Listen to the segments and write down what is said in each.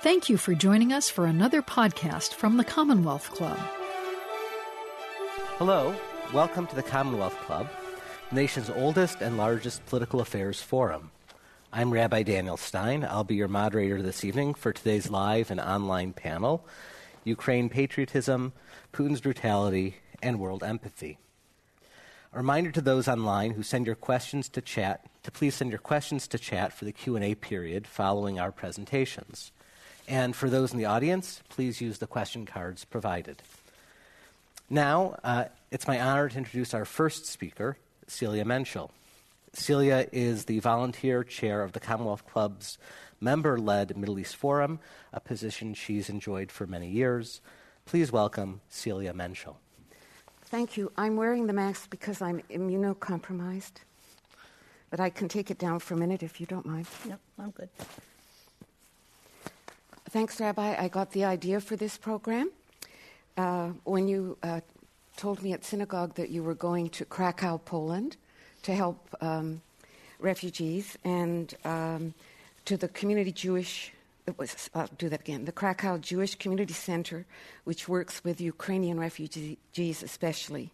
Thank you for joining us for another podcast from the Commonwealth Club. Hello, welcome to the Commonwealth Club, the nation's oldest and largest political affairs forum. I'm Rabbi Daniel Stein. I'll be your moderator this evening for today's live and online panel Ukraine Patriotism, Putin's Brutality, and World Empathy. A reminder to those online who send your questions to chat to please send your questions to chat for the Q&A period following our presentations. And for those in the audience, please use the question cards provided. Now, uh, it's my honor to introduce our first speaker, Celia Menczel. Celia is the volunteer chair of the Commonwealth Club's member led Middle East Forum, a position she's enjoyed for many years. Please welcome Celia Menczel. Thank you. I'm wearing the mask because I'm immunocompromised, but I can take it down for a minute if you don't mind. No, I'm good. Thanks, Rabbi. I got the idea for this program uh, when you uh, told me at synagogue that you were going to Krakow, Poland, to help um, refugees and um, to the community Jewish. It was, I'll do that again. The Krakow Jewish Community Center, which works with Ukrainian refugees especially.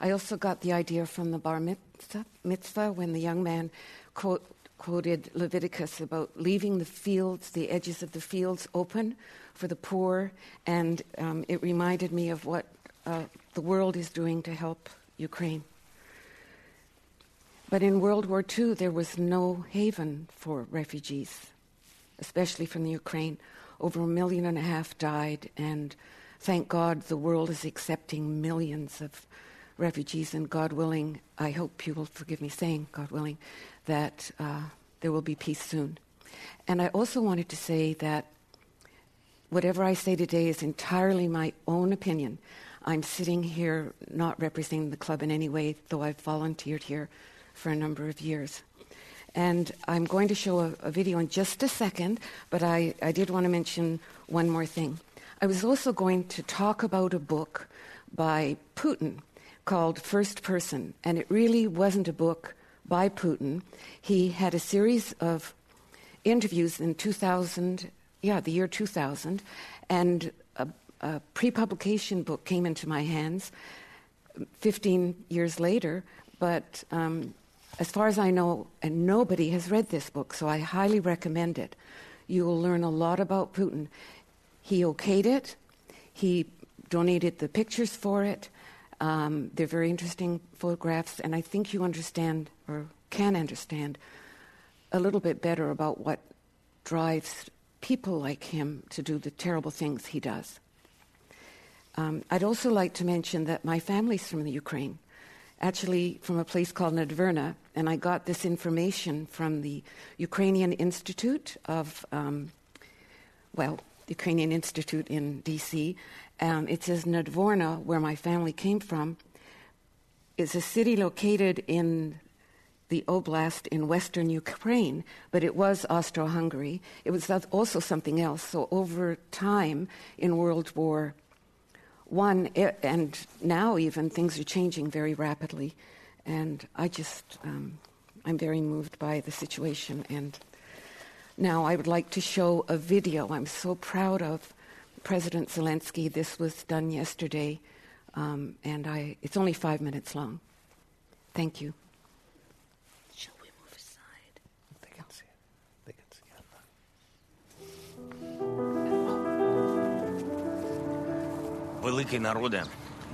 I also got the idea from the bar mitzvah, mitzvah when the young man quote, quoted Leviticus about leaving the fields, the edges of the fields open for the poor, and um, it reminded me of what uh, the world is doing to help Ukraine. But in World War II, there was no haven for refugees, especially from the Ukraine. Over a million and a half died, and thank God the world is accepting millions of refugees, and God willing, I hope you will forgive me saying, God willing, that uh, there will be peace soon. And I also wanted to say that whatever I say today is entirely my own opinion. I'm sitting here not representing the club in any way, though I've volunteered here for a number of years. And I'm going to show a, a video in just a second, but I, I did want to mention one more thing. I was also going to talk about a book by Putin called First Person, and it really wasn't a book by Putin. He had a series of interviews in 2000, yeah, the year 2000, and a, a pre publication book came into my hands 15 years later, but um, as far as I know, and nobody has read this book, so I highly recommend it. You will learn a lot about Putin. He okayed it, he donated the pictures for it. Um, they're very interesting photographs, and I think you understand or can understand a little bit better about what drives people like him to do the terrible things he does. Um, I'd also like to mention that my family's from the Ukraine actually from a place called Nadverna, and I got this information from the Ukrainian Institute of, um, well, the Ukrainian Institute in D.C. Um, it says Nadvorna, where my family came from, is a city located in the oblast in western Ukraine, but it was Austro Hungary. It was also something else. So over time in World War one, and now even things are changing very rapidly, and I just um, I'm very moved by the situation. And now I would like to show a video. I'm so proud of President Zelensky. This was done yesterday, um, and I it's only five minutes long. Thank you. великий народе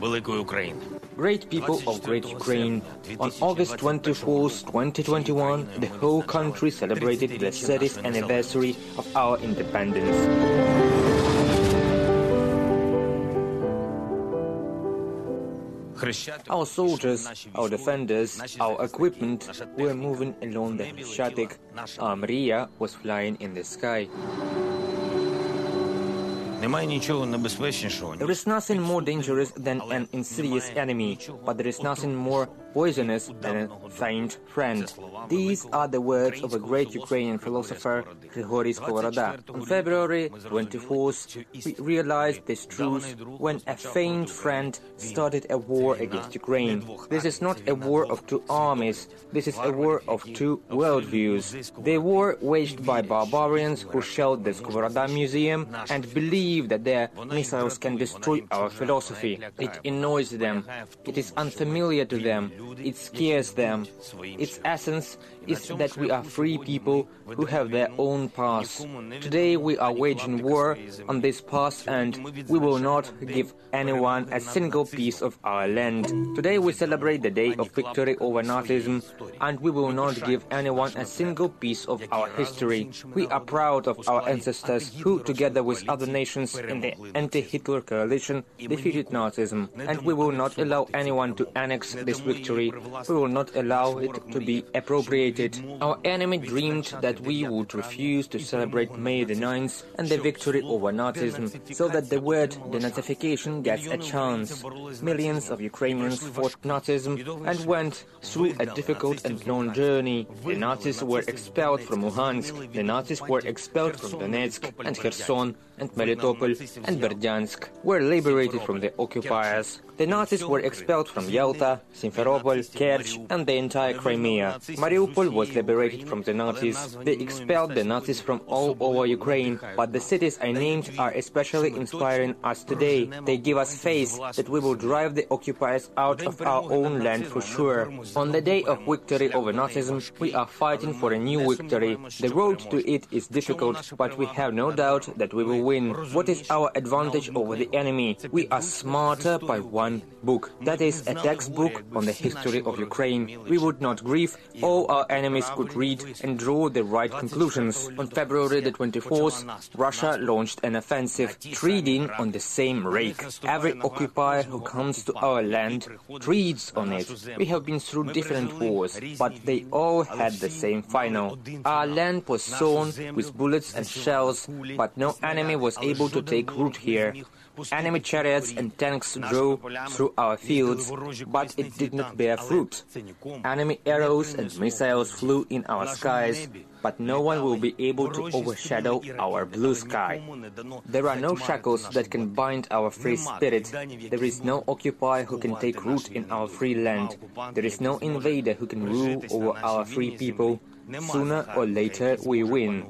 великої України. Great people of Great Ukraine, on August 24, 2021, the whole country celebrated the 30th anniversary of our independence. Our soldiers, our defenders, our equipment were moving along the Khreshchatyk. Our Mriya was flying in the sky. There is nothing more dangerous than an insidious enemy, but there is nothing more poisonous and a faint friend. These are the words of a great Ukrainian philosopher, Grigory Skovoroda. On February 24th, we realized this truth when a faint friend started a war against Ukraine. This is not a war of two armies, this is a war of two worldviews. The war waged by barbarians who shelled the Skovoroda Museum and believe that their missiles can destroy our philosophy. It annoys them, it is unfamiliar to them, it scares them. Its essence is that we are free people who have their own paths. Today we are waging war on this path and we will not give anyone a single piece of our land. Today we celebrate the day of victory over Nazism and we will not give anyone a single piece of our history. We are proud of our ancestors who, together with other nations in the anti-Hitler coalition, defeated Nazism and we will not allow anyone to annex this victory. We will not allow it to be appropriated. Our enemy dreamed that we would refuse to celebrate May the 9th and the victory over Nazism so that the word denazification gets a chance. Millions of Ukrainians fought Nazism and went through a difficult and long journey. The Nazis were expelled from Luhansk, the Nazis were expelled from Donetsk and Kherson and Melitopol and Berdyansk were liberated from the occupiers. The Nazis were expelled from Yalta, Simferopol, Kerch, and the entire Crimea. Mariupol was liberated from the Nazis. They expelled the Nazis from all over Ukraine, but the cities I named are especially inspiring us today. They give us faith that we will drive the occupiers out of our own land for sure. On the day of victory over Nazism, we are fighting for a new victory. The road to it is difficult, but we have no doubt that we will win. What is our advantage over the enemy? We are smarter by one book. That is a textbook on the history of Ukraine. We would not grieve. All our enemies could read and draw the right conclusions. On February the 24th, Russia launched an offensive, treading on the same rake. Every occupier who comes to our land treads on it. We have been through different wars, but they all had the same final. Our land was sown with bullets and shells, but no enemy was able to take root here. Enemy chariots and tanks drove through our fields, but it did not bear fruit. Enemy arrows and missiles flew in our skies, but no one will be able to overshadow our blue sky. There are no shackles that can bind our free spirit. There is no occupier who can take root in our free land. There is no invader who can rule over our free people. Sooner or later we win.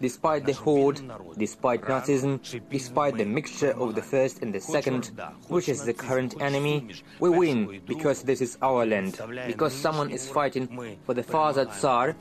Despite the horde, despite Nazism, despite the mixture of the first and the second, which is the current enemy, we win because this is our land, because someone is fighting for the father Tsar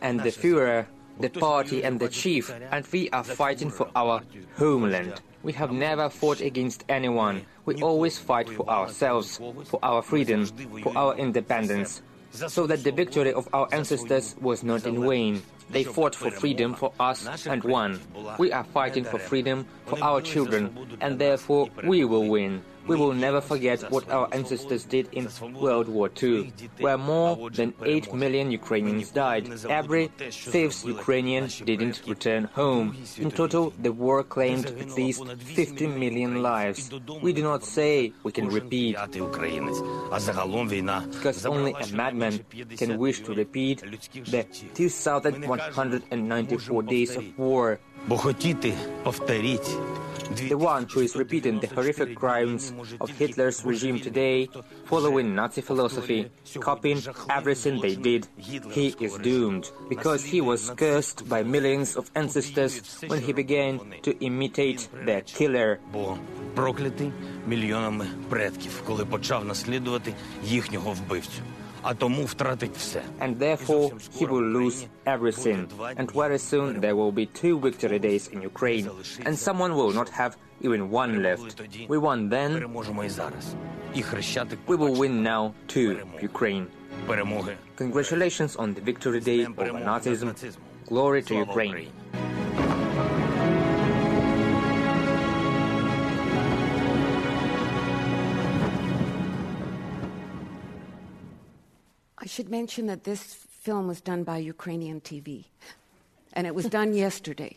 and the Führer, the party and the chief, and we are fighting for our homeland. We have never fought against anyone. We always fight for ourselves, for our freedom, for our independence so that the victory of our ancestors was not in vain. They fought for freedom for us and won. We are fighting for freedom for our children, and therefore we will win. We will never forget what our ancestors did in World War II, where more than 8 million Ukrainians died. Every fifth Ukrainian didn't return home. In total, the war claimed at least 50 million lives. We do not say we can repeat, because only a madman can wish to repeat the 2,194 days of war. The one who is repeating the horrific crimes of Hitler's regime today, following Nazi philosophy, copying everything they did, he is doomed, because he was cursed by millions of ancestors when he began to imitate their killer. проклятий мільйонами предків, коли почав наслідувати їхнього вбивцю. And therefore, he will lose everything. And very soon there will be two victory days in Ukraine, and someone will not have even one left. We won then. We will win now, too, Ukraine. Congratulations on the victory day of Nazism. Glory to Ukraine. Should mention that this film was done by Ukrainian TV, and it was done yesterday.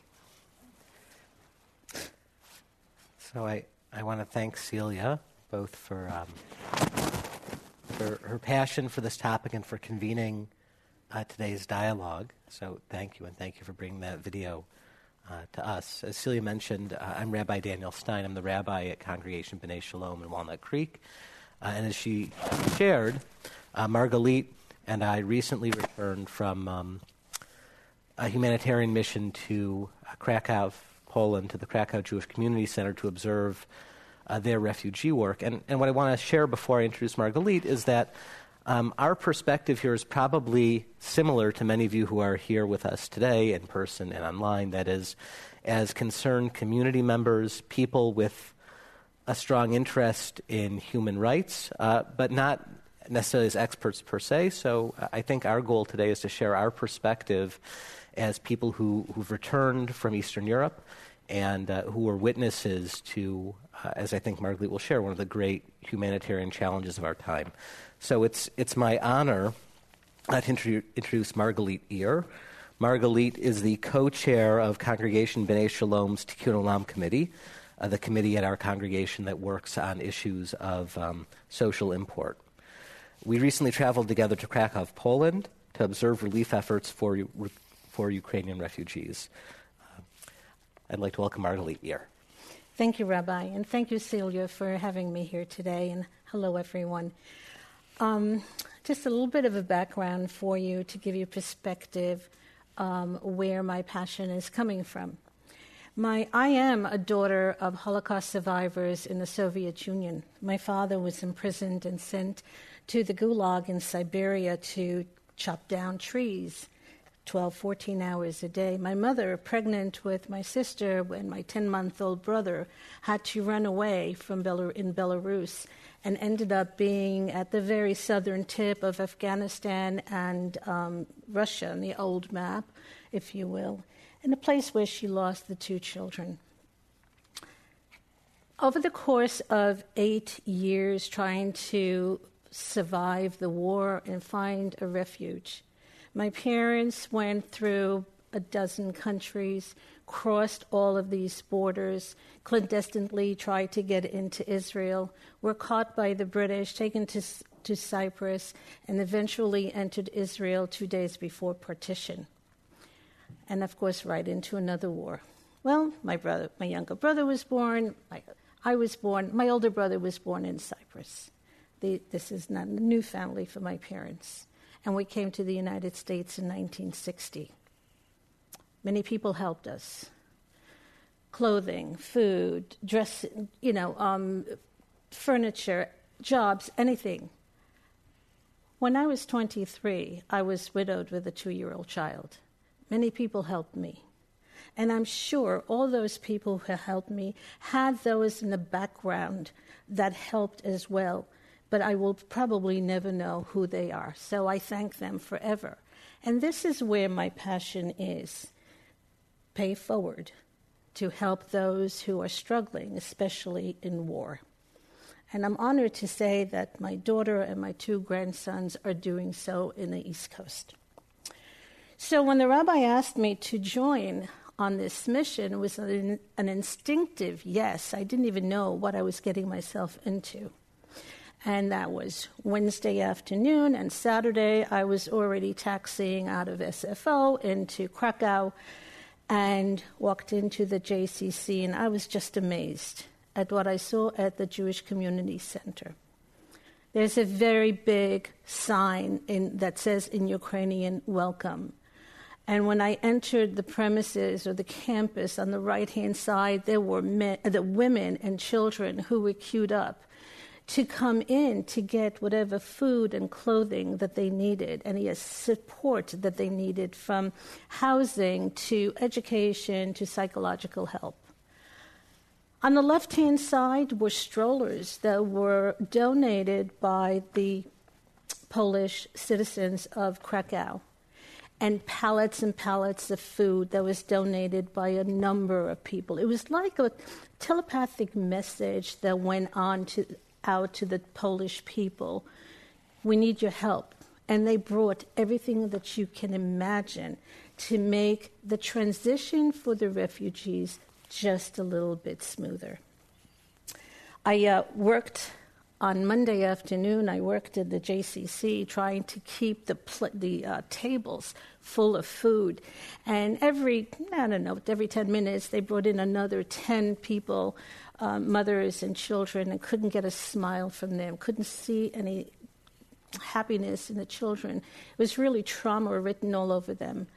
So I, I want to thank Celia both for um, for her passion for this topic and for convening uh, today's dialogue. So thank you, and thank you for bringing that video uh, to us. As Celia mentioned, uh, I'm Rabbi Daniel Stein. I'm the rabbi at Congregation B'nai Shalom in Walnut Creek. Uh, and as she shared, uh, Margalit and I recently returned from um, a humanitarian mission to uh, Krakow, Poland, to the Krakow Jewish Community Center to observe uh, their refugee work. And, and what I want to share before I introduce Margalit is that um, our perspective here is probably similar to many of you who are here with us today in person and online. That is, as concerned community members, people with a strong interest in human rights, uh, but not necessarily as experts per se. So uh, I think our goal today is to share our perspective as people who, who've returned from Eastern Europe and uh, who are witnesses to, uh, as I think Margalit will share, one of the great humanitarian challenges of our time. So it's, it's my honor uh, to introduce Margalit Ir. Margalit is the co-chair of Congregation B'nai Shalom's Tikkun Olam Committee, uh, the committee at our congregation that works on issues of um, social import. We recently traveled together to Krakow, Poland, to observe relief efforts for, for Ukrainian refugees. Uh, I'd like to welcome Margalit Ir. Thank you, Rabbi, and thank you, Celia, for having me here today, and hello, everyone. Um, just a little bit of a background for you to give you perspective um, where my passion is coming from. My, I am a daughter of Holocaust survivors in the Soviet Union. My father was imprisoned and sent to the Gulag in Siberia to chop down trees 12, 14 hours a day. My mother, pregnant with my sister and my 10 month old brother, had to run away from in Belarus and ended up being at the very southern tip of Afghanistan and um, Russia, on the old map, if you will, in a place where she lost the two children. Over the course of eight years trying to survive the war and find a refuge, my parents went through a dozen countries, crossed all of these borders, clandestinely tried to get into Israel, were caught by the British, taken to, to Cyprus, and eventually entered Israel two days before partition. And of course, right into another war. Well, my brother, my younger brother was born. My, I was born. My older brother was born in Cyprus. The, this is not a new family for my parents. And we came to the United States in 1960. Many people helped us clothing, food, dress, you know, um, furniture, jobs, anything. When I was 23, I was widowed with a two year old child. Many people helped me. And I'm sure all those people who helped me had those in the background that helped as well. But I will probably never know who they are. So I thank them forever. And this is where my passion is pay forward to help those who are struggling, especially in war. And I'm honored to say that my daughter and my two grandsons are doing so in the East Coast. So when the rabbi asked me to join on this mission, was an, an instinctive yes. I didn't even know what I was getting myself into. And that was Wednesday afternoon, and Saturday I was already taxiing out of SFO into Krakow and walked into the JCC, and I was just amazed at what I saw at the Jewish Community Center. There's a very big sign in, that says in Ukrainian, welcome. And when I entered the premises or the campus on the right hand side, there were men, the women and children who were queued up to come in to get whatever food and clothing that they needed, any support that they needed from housing to education to psychological help. On the left hand side were strollers that were donated by the Polish citizens of Krakow, and pallets and pallets of food that was donated by a number of people. It was like a telepathic message that went on to out to the Polish people, we need your help. And they brought everything that you can imagine to make the transition for the refugees just a little bit smoother. I uh, worked on Monday afternoon, I worked at the JCC trying to keep the, pl- the uh, tables full of food. And every, I don't know, every 10 minutes, they brought in another 10 people, uh, mothers and children, and couldn't get a smile from them, couldn't see any happiness in the children. It was really trauma written all over them.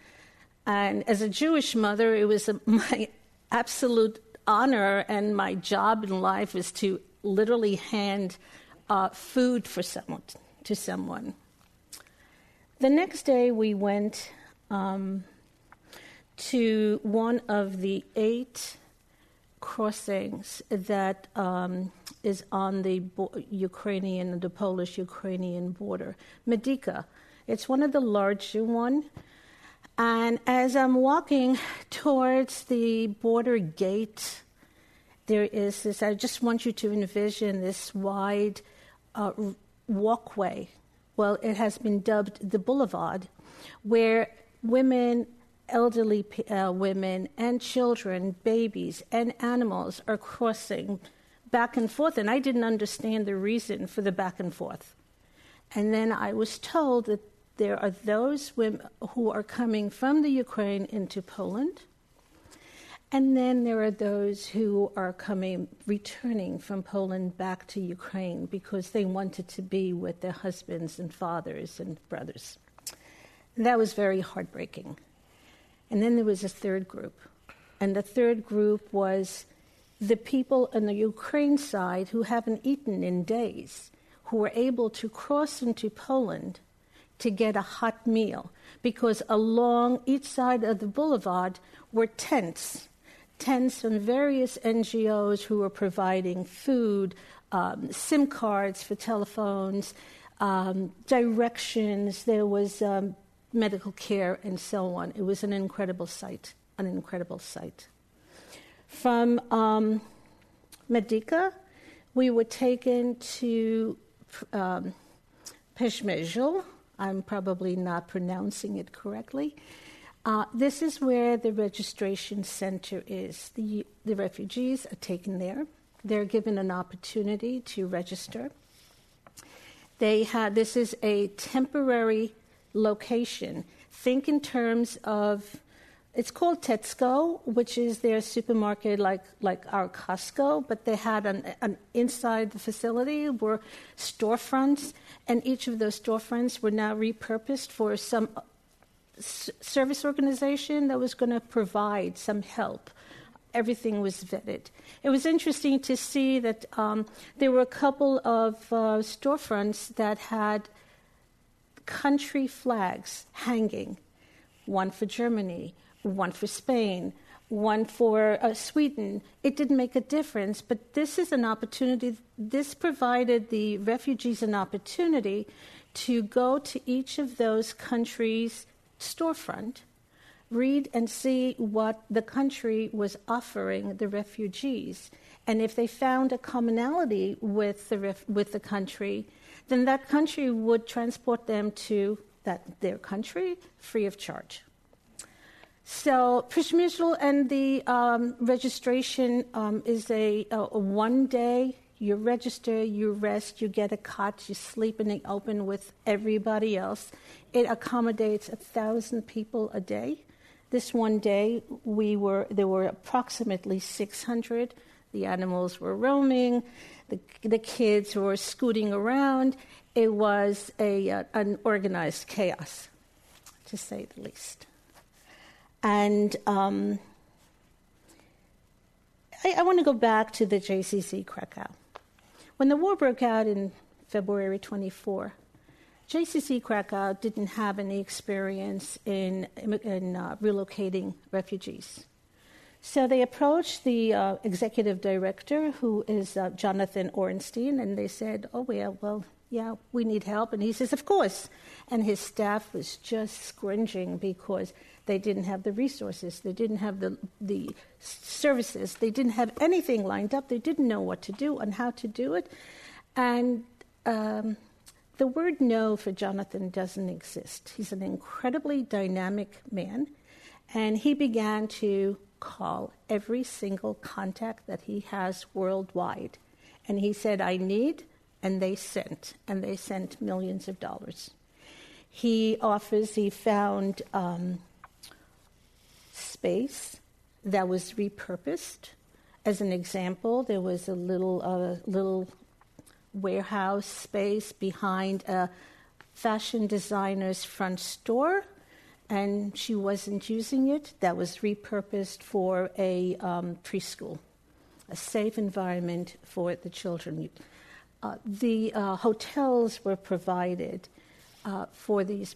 And as a Jewish mother, it was a, my absolute honor and my job in life was to literally hand uh, food for someone to someone. The next day, we went um, to one of the eight crossings that um, is on the Bo- Ukrainian, the Polish-Ukrainian border, Medyka. It's one of the larger one. And as I'm walking towards the border gate there is this, I just want you to envision this wide uh, walkway. Well, it has been dubbed the boulevard, where women, elderly uh, women, and children, babies, and animals are crossing back and forth. And I didn't understand the reason for the back and forth. And then I was told that there are those women who are coming from the Ukraine into Poland and then there are those who are coming, returning from Poland back to Ukraine because they wanted to be with their husbands and fathers and brothers. That was very heartbreaking. And then there was a third group. And the third group was the people on the Ukraine side who haven't eaten in days, who were able to cross into Poland to get a hot meal because along each side of the boulevard were tents tents from various NGOs who were providing food, um, SIM cards for telephones, um, directions, there was um, medical care, and so on. It was an incredible sight, an incredible sight. From um, Medyka, we were taken to um. I'm probably not pronouncing it correctly. Uh, this is where the registration center is. The, the refugees are taken there. They're given an opportunity to register. They have, this is a temporary location. Think in terms of, it's called Tesco, which is their supermarket like, like our Costco, but they had an, an inside the facility were storefronts, and each of those storefronts were now repurposed for some service organization that was going to provide some help. Everything was vetted. It was interesting to see that um, there were a couple of uh, storefronts that had country flags hanging one for Germany, one for Spain, one for uh, Sweden. It didn't make a difference, but this is an opportunity. This provided the refugees an opportunity to go to each of those countries' storefront, read and see what the country was offering the refugees. And if they found a commonality with the, ref- with the country, then that country would transport them to that, their country free of charge. So, Przemysl and the um, registration um, is a, a, a one day you register, you rest, you get a cot, you sleep in the open with everybody else. It accommodates a thousand people a day. This one day, we were there were approximately 600. The animals were roaming, the, the kids were scooting around. It was a, uh, an organized chaos, to say the least. And um, I, I want to go back to the JCC Krakow. When the war broke out in February 24, JCC Krakow didn't have any experience in, in uh, relocating refugees. So they approached the uh, executive director, who is uh, Jonathan Ornstein, and they said, Oh, yeah, well, yeah, we need help. And he says, Of course. And his staff was just scringing because they didn't have the resources, they didn't have the, the services, they didn't have anything lined up, they didn't know what to do and how to do it. And um, the word no for Jonathan doesn't exist. He's an incredibly dynamic man, and he began to call every single contact that he has worldwide. And he said, I need and they sent, and they sent millions of dollars. He offers, he found um, space that was repurposed. As an example, there was a little, uh, little warehouse space behind a fashion designer's front store, and she wasn't using it. That was repurposed for a um, preschool, a safe environment for the children. Uh, the uh, hotels were provided uh, for these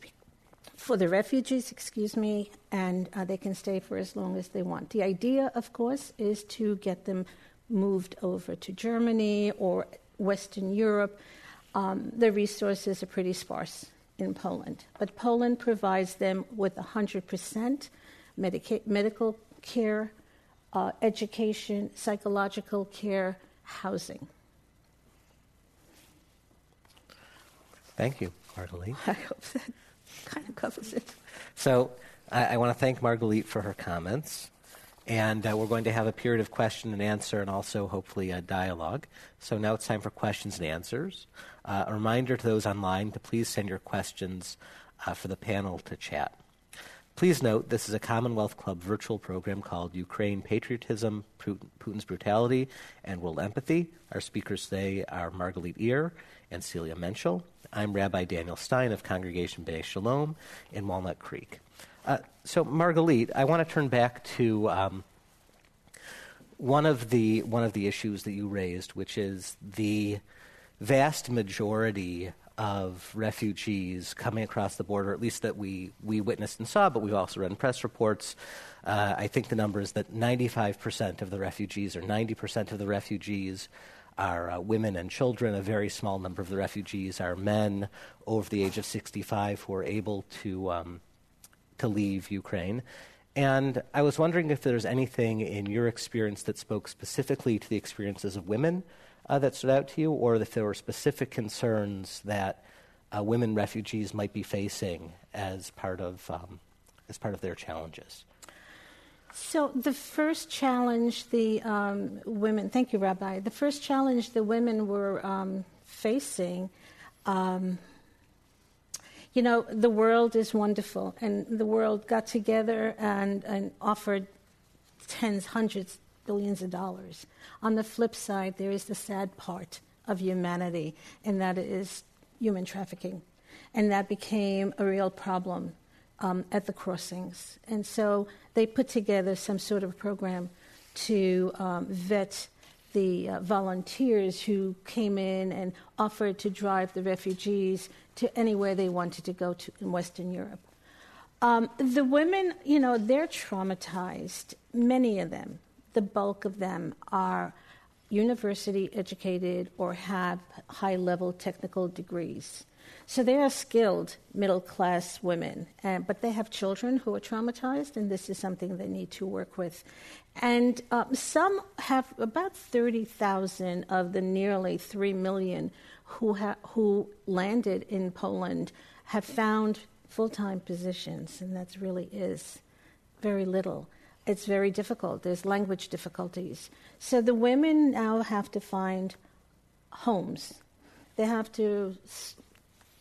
for the refugees, excuse me, and uh, they can stay for as long as they want. The idea, of course, is to get them moved over to Germany or Western Europe. Um, the resources are pretty sparse in Poland, but Poland provides them with 100% medica- medical care, uh, education, psychological care, housing. Thank you, Margalit. I hope that kind of covers it. So I, I want to thank Margalit for her comments. And uh, we're going to have a period of question and answer and also hopefully a dialogue. So now it's time for questions and answers. Uh, a reminder to those online to please send your questions uh, for the panel to chat. Please note this is a Commonwealth Club virtual program called Ukraine Patriotism, Putin's Brutality, and World Empathy. Our speakers today are Margalit Ir and Celia Menczel. I'm Rabbi Daniel Stein of Congregation B'nai Shalom in Walnut Creek. Uh, so, Margalit, I want to turn back to um, one of the one of the issues that you raised, which is the vast majority of refugees coming across the border, at least that we, we witnessed and saw, but we've also read in press reports. Uh, I think the number is that 95% of the refugees, or 90% of the refugees, are uh, women and children. A very small number of the refugees are men over the age of 65 who are able to, um, to leave Ukraine. And I was wondering if there's anything in your experience that spoke specifically to the experiences of women uh, that stood out to you, or if there were specific concerns that uh, women refugees might be facing as part of, um, as part of their challenges. So the first challenge the um, women, thank you, Rabbi. The first challenge the women were um, facing, um, you know, the world is wonderful, and the world got together and, and offered tens, hundreds, billions of dollars. On the flip side, there is the sad part of humanity, and that is human trafficking, and that became a real problem um, at the crossings. And so they put together some sort of program to um, vet the uh, volunteers who came in and offered to drive the refugees to anywhere they wanted to go to in Western Europe. Um, the women, you know, they're traumatized. Many of them, the bulk of them, are university educated or have high level technical degrees. So they are skilled middle class women, uh, but they have children who are traumatized, and this is something they need to work with. And um, some have about 30,000 of the nearly 3 million who, ha- who landed in Poland have found full time positions, and that really is very little. It's very difficult. There's language difficulties. So the women now have to find homes. They have to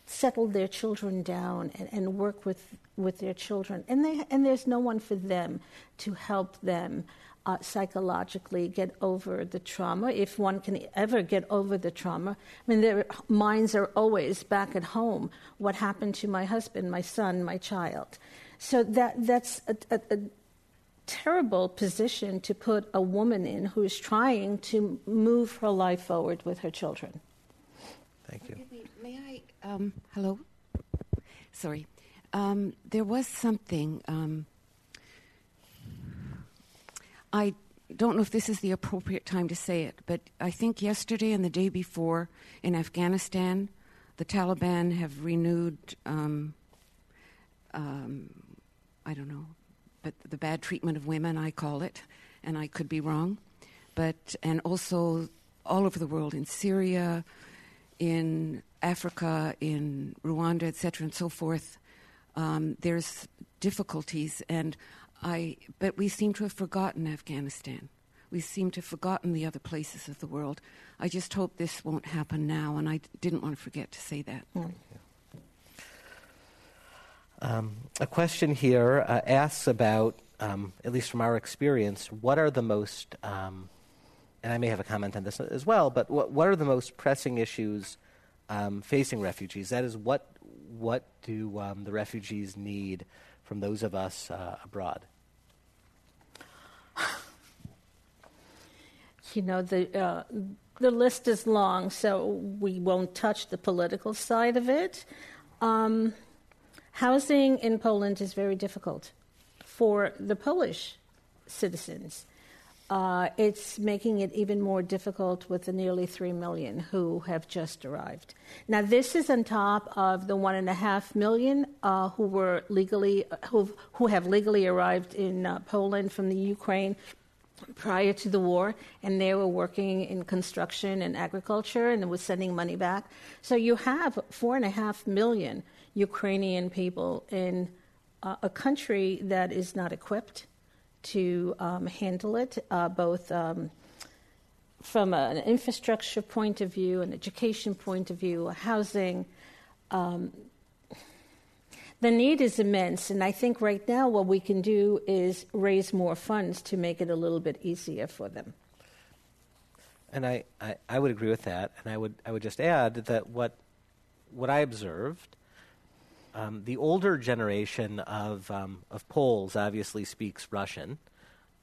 settle their children down and, and work with, with their children. And, they, and there's no one for them to help them uh, psychologically get over the trauma, if one can ever get over the trauma. I mean, their minds are always back at home. What happened to my husband, my son, my child? So that, that's a, a, a terrible position to put a woman in who is trying to move her life forward with her children. Thank you. May I? Um, hello. Sorry. Um, there was something. Um, I don't know if this is the appropriate time to say it, but I think yesterday and the day before in Afghanistan, the Taliban have renewed. Um, um, I don't know, but the bad treatment of women, I call it, and I could be wrong. But and also all over the world in Syria, in Africa, in Rwanda, etc., and so forth, um, there's difficulties, and I. But we seem to have forgotten Afghanistan. we seem to have forgotten the other places of the world. I just hope this won't happen now, and I d- didn't want to forget to say that. Mm. Um, a question here uh, asks about, um, at least from our experience, what are the most, um, and I may have a comment on this as well, but what, what are the most pressing issues um, facing refugees? That is, what, what do um, the refugees need from those of us uh, abroad? You know, the, uh, the list is long, so we won't touch the political side of it. Um, housing in Poland is very difficult for the Polish citizens. Uh, it's making it even more difficult with the nearly 3 million who have just arrived. Now, this is on top of the 1.5 million uh, who, were legally, who, who have legally arrived in uh, Poland from the Ukraine prior to the war, and they were working in construction and agriculture and was sending money back. So you have 4.5 million Ukrainian people in uh, a country that is not equipped to um, handle it, uh, both um, from an infrastructure point of view, an education point of view, housing. Um, the need is immense, and I think right now what we can do is raise more funds to make it a little bit easier for them. And I, I, I would agree with that, and I would I would just add that what what I observed um, the older generation of, um, of Poles obviously speaks Russian,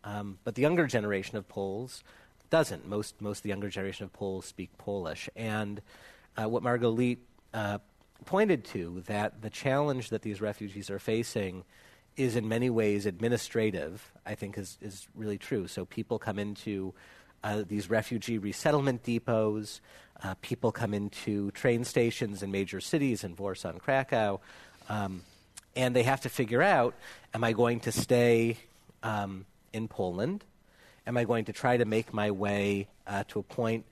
um, but the younger generation of Poles doesn't. Most, most of the younger generation of Poles speak Polish. And uh, what Margalit uh, pointed to, that the challenge that these refugees are facing is in many ways administrative, I think is, is really true. So people come into uh, these refugee resettlement depots. Uh, people come into train stations in major cities in Warsaw and Krakow, um, and they have to figure out: Am I going to stay um, in Poland? Am I going to try to make my way uh, to a point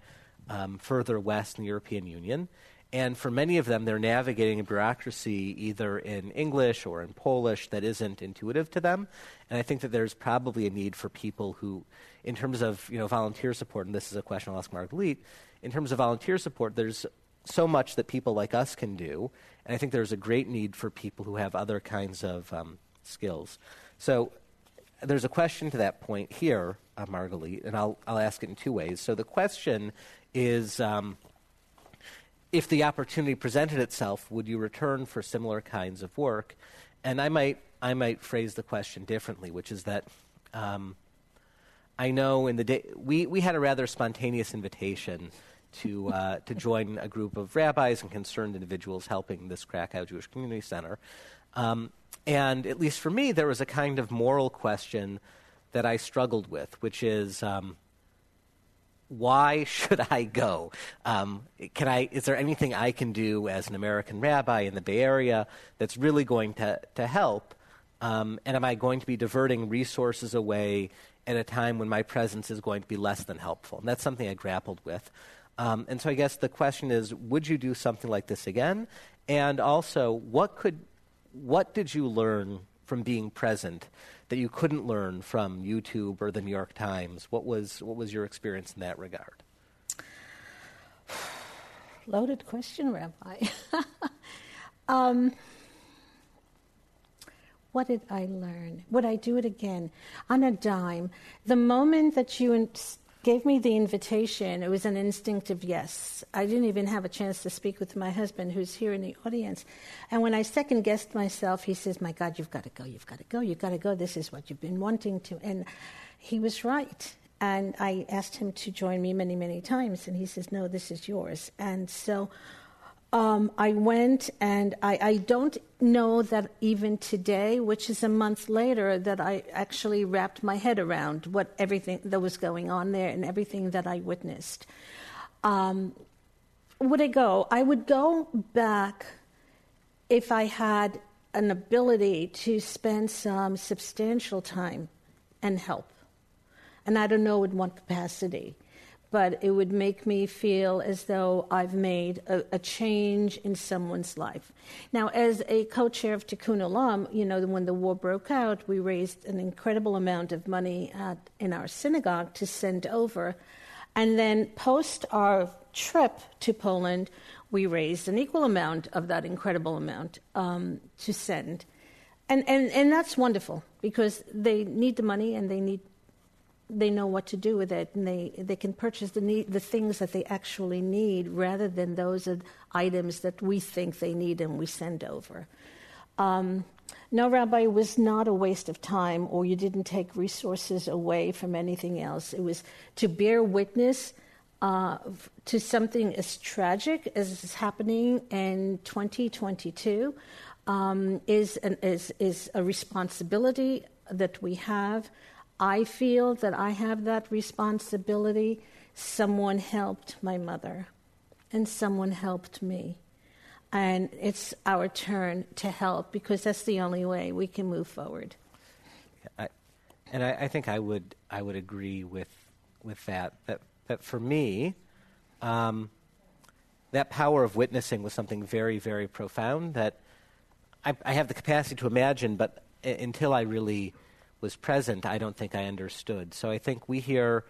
um, further west in the European Union? And for many of them, they're navigating a bureaucracy either in English or in Polish that isn't intuitive to them. And I think that there's probably a need for people who, in terms of you know volunteer support, and this is a question I'll ask Margalit, in terms of volunteer support, there's so much that people like us can do, and I think there's a great need for people who have other kinds of um, skills. So there's a question to that point here, uh, Margalit, and I'll, I'll ask it in two ways. So the question is um, if the opportunity presented itself, would you return for similar kinds of work? And I might, I might phrase the question differently, which is that um, I know in the day we, we had a rather spontaneous invitation to uh, to join a group of rabbis and concerned individuals helping this Krakow Jewish Community Center. Um, and at least for me, there was a kind of moral question that I struggled with, which is. Um, why should I go? Um, can I? Is there anything I can do as an American rabbi in the Bay Area that's really going to to help? Um, and am I going to be diverting resources away at a time when my presence is going to be less than helpful? And that's something I grappled with. Um, and so I guess the question is, would you do something like this again? And also, what could, what did you learn from being present that you couldn't learn from YouTube or the New York Times? What was, what was your experience in that regard? Loaded question, Rabbi. um, what did I learn? Would I do it again? On a dime. The moment that you gave me the invitation, it was an instinctive yes. I didn't even have a chance to speak with my husband, who's here in the audience. And when I second guessed myself, he says, My God, you've got to go, you've got to go, you've got to go. This is what you've been wanting to. And he was right. And I asked him to join me many, many times. And he says, No, this is yours. And so um, I went, and I, I, don't know that even today, which is a month later, that I actually wrapped my head around what everything that was going on there and everything that I witnessed. Um, would I go? I would go back if I had an ability to spend some substantial time and help. And I don't know in what capacity. But it would make me feel as though I've made a, a change in someone's life. Now, as a co-chair of Tikkun Olam, you know, when the war broke out, we raised an incredible amount of money at, in our synagogue to send over, and then post our trip to Poland, we raised an equal amount of that incredible amount um, to send. And, and, and that's wonderful because they need the money and they need they know what to do with it and they, they can purchase the, need, the things that they actually need rather than those items that we think they need and we send over. Um, no, Rabbi, was not a waste of time or you didn't take resources away from anything else. It was to bear witness uh, to something as tragic as is happening in 2022 um, is, an, is, is a responsibility that we have. I feel that I have that responsibility. Someone helped my mother, and someone helped me. And it's our turn to help because that's the only way we can move forward. I, and I, I, think I would I would agree with with that. That that for me, um, that power of witnessing was something very very profound that I, I have the capacity to imagine, but until I really was present, I don't think I understood. So I think we hear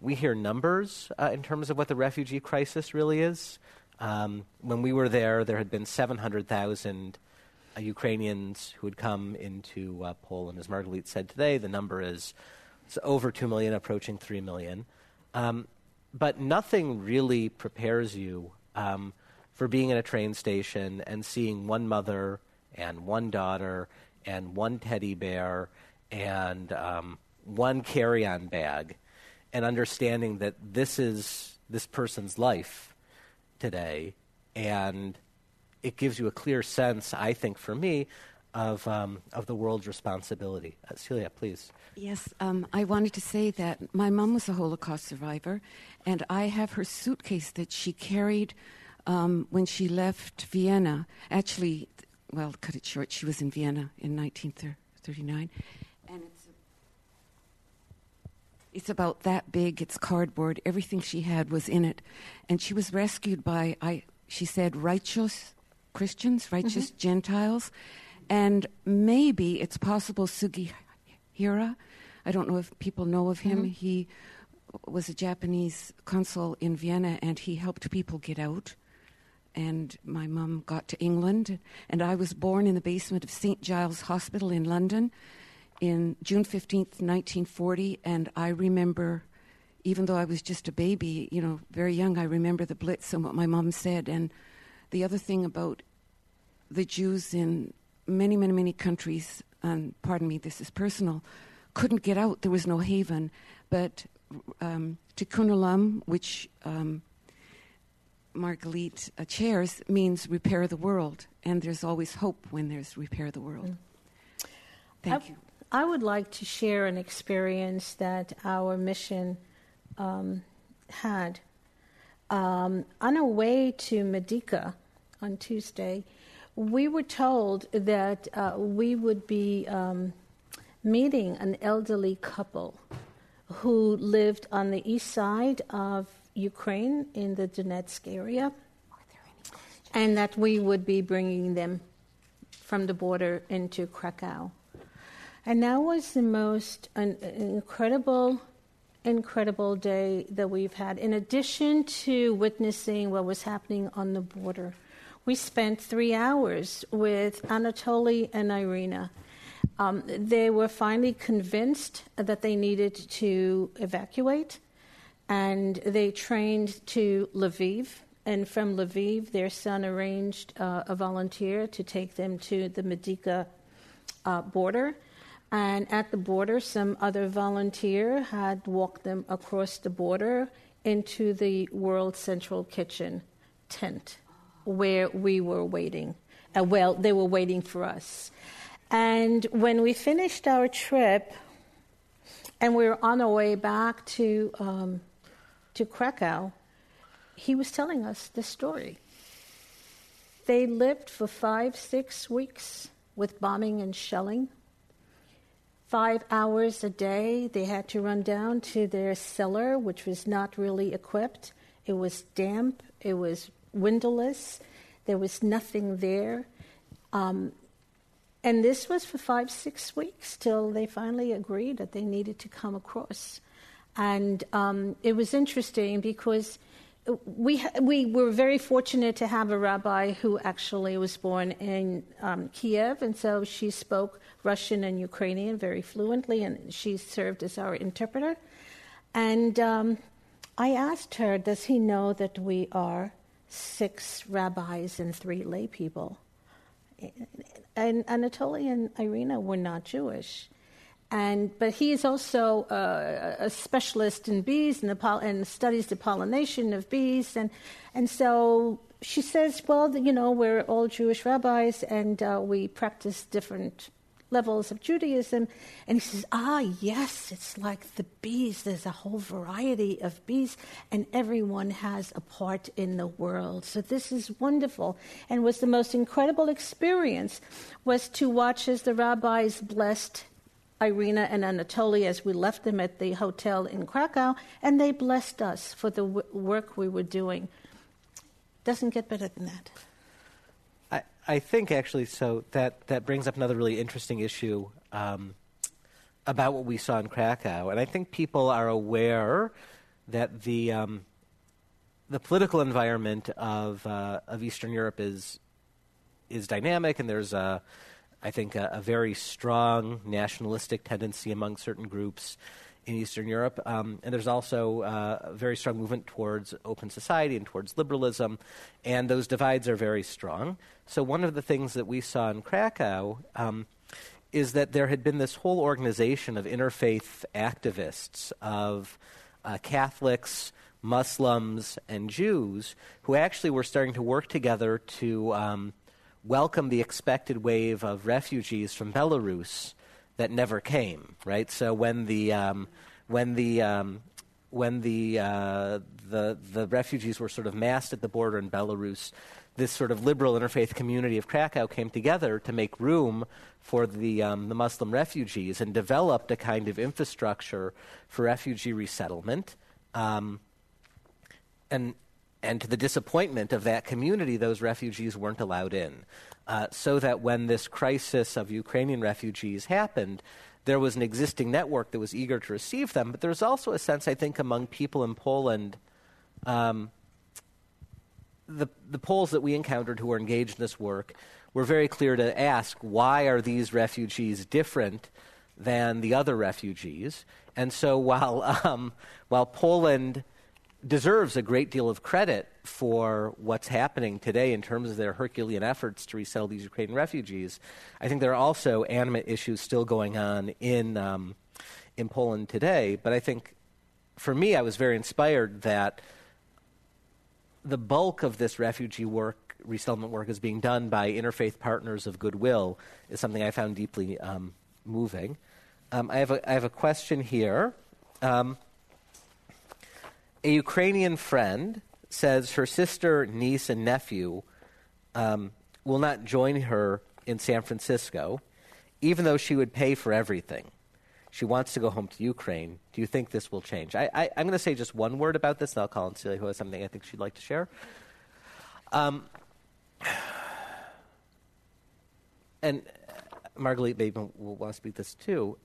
we hear numbers uh, in terms of what the refugee crisis really is. Um, when we were there, there had been 700,000 uh, Ukrainians who had come into uh, Poland. As Margalit said today, the number is over 2 million, approaching 3 million. Um, but nothing really prepares you um, for being in a train station and seeing one mother and one daughter and one teddy bear and um, one carry-on bag, and understanding that this is this person's life today, and it gives you a clear sense, I think, for me, of um, of the world's responsibility. Uh, Celia, please. Yes, um, I wanted to say that my mom was a Holocaust survivor, and I have her suitcase that she carried um, when she left Vienna. Actually, well, cut it short, she was in Vienna in 1939, and it's it's about that big. It's cardboard. Everything she had was in it, and she was rescued by I. She said righteous Christians, righteous mm-hmm. Gentiles, and maybe it's possible Sugihara. I don't know if people know of him. Mm-hmm. He was a Japanese consul in Vienna, and he helped people get out and my mum got to England. And I was born in the basement of St. Giles Hospital in London in June 15th, 1940, and I remember, even though I was just a baby, you know, very young, I remember the Blitz and what my mom said. And the other thing about the Jews in many, many, many countries, and pardon me, this is personal, couldn't get out. There was no haven. But um, Tikkun Olam, which um, Margalit uh, chairs, means repair the world. And there's always hope when there's repair the world. Mm. Thank I, you. I would like to share an experience that our mission um, had. Um, on our way to Medyka on Tuesday, we were told that uh, we would be um, meeting an elderly couple who lived on the east side of Ukraine in the Donetsk area, and that we would be bringing them from the border into Krakow. And that was the most incredible, incredible day that we've had. In addition to witnessing what was happening on the border, we spent three hours with Anatoly and Irina. Um, they were finally convinced that they needed to evacuate, and they trained to Lviv. And from Lviv, their son arranged uh, a volunteer to take them to the Medyka uh, border and at the border, some other volunteer had walked them across the border into the World Central Kitchen tent where we were waiting. Uh, well, they were waiting for us. And when we finished our trip and we were on our way back to, um, to Krakow, he was telling us the story. They lived for five, six weeks with bombing and shelling five hours a day. They had to run down to their cellar, which was not really equipped. It was damp, it was windowless, there was nothing there. Um, and this was for five, six weeks till they finally agreed that they needed to come across. And um, it was interesting because we, we were very fortunate to have a rabbi who actually was born in um, Kiev, and so she spoke Russian and Ukrainian very fluently, and she served as our interpreter. And um, I asked her, Does he know that we are six rabbis and three lay people? And Anatoly and Irina were not Jewish. And, but he is also uh, a specialist in bees and, the, and, studies the pollination of bees. And, and so she says, well, you know, we're all Jewish rabbis and uh, we practice different levels of Judaism. And he says, ah, yes, it's like the bees. There's a whole variety of bees, and everyone has a part in the world. So this is wonderful. And was the most incredible experience was to watch as the rabbis blessed Irina and Anatoly as we left them at the hotel in Krakow, and they blessed us for the w- work we were doing. Doesn't get better than that. I, I think actually, so that, that brings up another really interesting issue um, about what we saw in Krakow. And I think people are aware that the, um, the political environment of, uh, of Eastern Europe is, is dynamic, and there's a I think, a, a, very strong nationalistic tendency among certain groups in Eastern Europe. Um, and there's also uh, a very strong movement towards open society and towards liberalism. And those divides are very strong. So, one of the things that we saw in Krakow um, is that there had been this whole organization of interfaith activists, of uh, Catholics, Muslims, and Jews, who actually were starting to work together to. Um, welcome the expected wave of refugees from Belarus that never came, right? So when the um, when the um, when the, uh, the the refugees were sort of massed at the border in Belarus, this sort of liberal interfaith community of Krakow came together to make room for the um, the Muslim refugees and developed a kind of infrastructure for refugee resettlement. Um, and and to the disappointment of that community, those refugees weren't allowed in. Uh, so that when this crisis of Ukrainian refugees happened, there was an existing network that was eager to receive them. But there was also a sense, I think, among people in Poland. Um, the, the Poles that we encountered who were engaged in this work were very clear to ask why are these refugees different than the other refugees? And so while, um, while Poland deserves a great deal of credit for what's happening today in terms of their Herculean efforts to resettle these Ukrainian refugees. I think there are also animate issues still going on in um, in Poland today. But I think, for me, I was very inspired that the bulk of this refugee work, resettlement work, is being done by interfaith partners of goodwill. Is something I found deeply um, moving. Um, I have a I have a question here. A Ukrainian friend says her sister, niece, and nephew um, will not join her in San Francisco, even though she would pay for everything. She wants to go home to Ukraine. Do you think this will change? I, am going to say just one word about this, and I'll call on Celia, who has something I think she'd like to share. Um, and Margalit maybe will want to speak this too.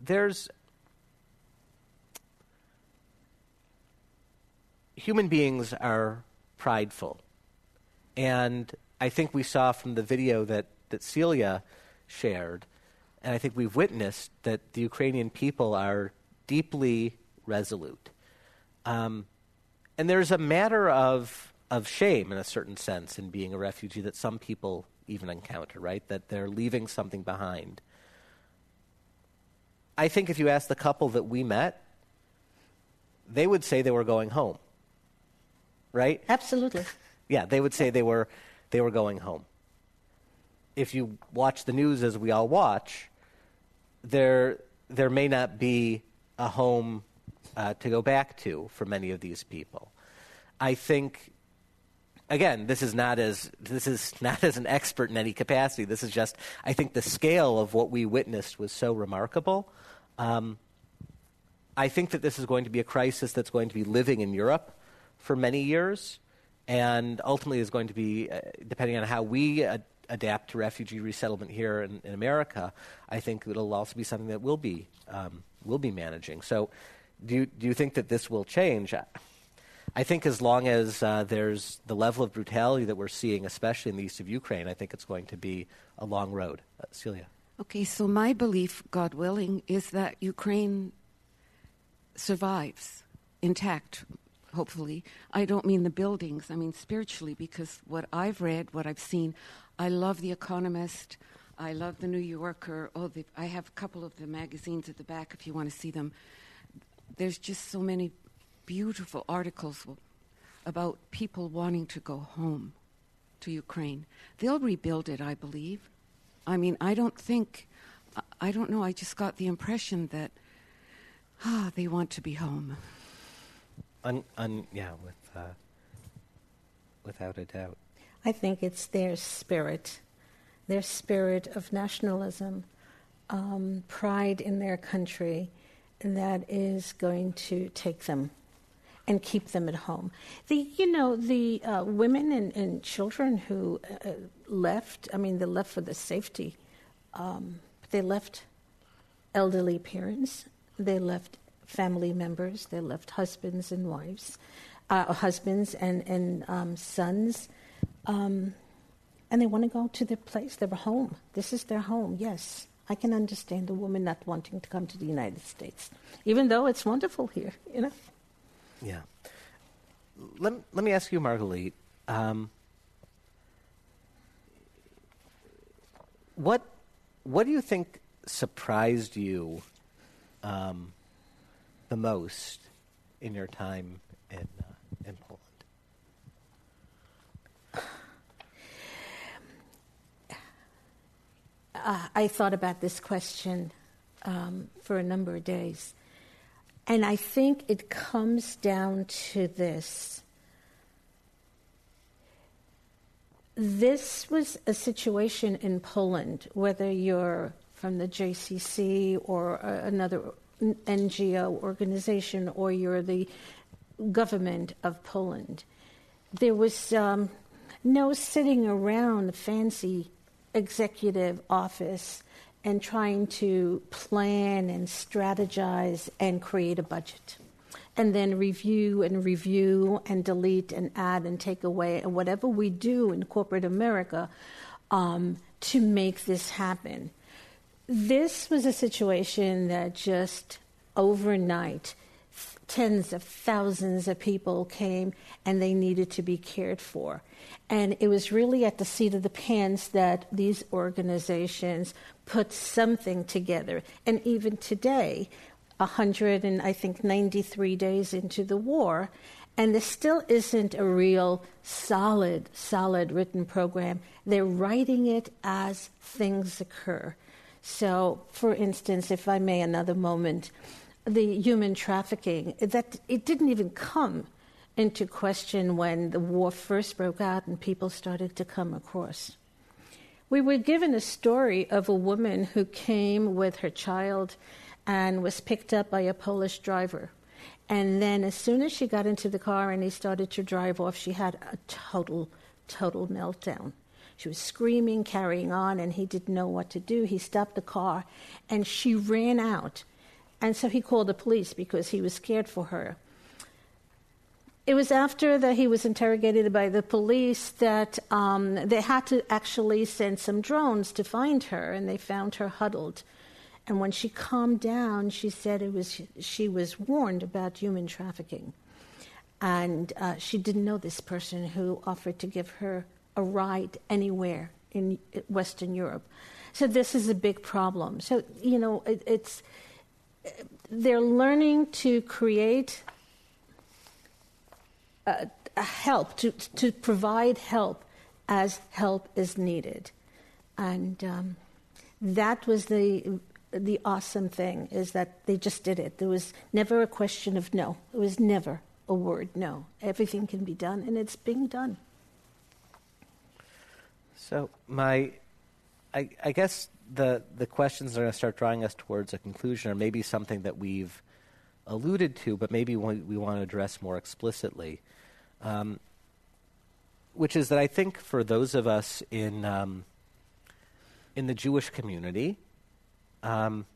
There's human beings are prideful. And I think we saw from the video that, that Celia shared, and I think we've witnessed that the Ukrainian people are deeply resolute. Um, and there's a matter of, of shame, in a certain sense, in being a refugee that some people even encounter, right? That they're leaving something behind. I think if you ask the couple that we met, they would say they were going home right? Absolutely. Yeah, they would say they were they were going home. If you watch the news as we all watch, there there may not be a home uh, to go back to for many of these people. I think again, this is not as this is not as an expert in any capacity. This is just I think the scale of what we witnessed was so remarkable. Um, I think that this is going to be a crisis that's going to be living in Europe for many years, and ultimately is going to be, uh, depending on how we uh, adapt to refugee resettlement here in, in, America. I think it'll also be something that we'll be um, will be managing. So, do you, do you think that this will change? I think as long as uh, there's the level of brutality that we're seeing, especially in the east of Ukraine, I think it's going to be a long road. Uh, Celia. Okay, so my belief, God willing, is that Ukraine survives intact, hopefully. I don't mean the buildings, I mean spiritually, because what I've read, what I've seen, I love The Economist, I love The New Yorker. Oh, the, I have a couple of the magazines at the back if you want to see them. There's just so many beautiful articles about people wanting to go home to Ukraine. They'll rebuild it, I believe. I mean, I don't think, I don't know, I just got the impression that, ah, they want to be home. Un, un, yeah, with, uh, without a doubt. I think it's their spirit, their spirit of nationalism, um, pride in their country, that is going to take them and keep them at home. The you know the uh, women and, and, children who uh, left. I mean, they left for the safety. Um, they left elderly parents. They left family members. They left husbands and wives, uh, husbands and and um, sons. Um, and they want to go to their place, their home. This is their home, yes. I can understand the woman not wanting to come to the United States, even though it's wonderful here, you know. Yeah. Let, let me ask you, Margalit. Um, what what do you think surprised you um, the most in your time in uh, in Poland? Uh, I thought about this question um, for a number of days. And I think it comes down to this. This was a situation in Poland, whether you're from the JCC or another NGO organization or you're the government of Poland. There was um, no sitting around a fancy executive office and trying to plan and strategize and create a budget. And then review and review and delete and add and take away, and whatever we do in corporate America um, to make this happen. This was a situation that just overnight, tens of thousands of people came and they needed to be cared for. And it was really at the seat of the pants that these organizations put something together. And even today, 100 and I think 93 days into the war, and there still isn't a real solid, solid written program. They're writing it as things occur. So, for instance, if I may, another moment, the human trafficking, that it didn't even come into question when the war first broke out and people started to come across. We were given a story of a woman who came with her child and was picked up by a Polish driver. And then, as soon as she got into the car and he started to drive off, she had a total, total meltdown. She was screaming, carrying on, and he didn't know what to do. He stopped the car and she ran out. And so he called the police because he was scared for her. It was after that he was interrogated by the police that um, they had to actually send some drones to find her, and they found her huddled. And when she calmed down, she said it was she was warned about human trafficking, and uh, she didn't know this person who offered to give her a ride anywhere in Western Europe. So this is a big problem. So you know, it, it's they're learning to create uh, help, to, to provide help as help is needed. And um, that was the, the awesome thing, is that they just did it. There was never a question of no. It was never a word no. Everything can be done, and it's being done. So my, I, I guess the the questions are going to start drawing us towards a conclusion, or maybe something that we've alluded to, but maybe we, we want to address more explicitly. Um, which is that I think for those of us in um, in the Jewish community, um,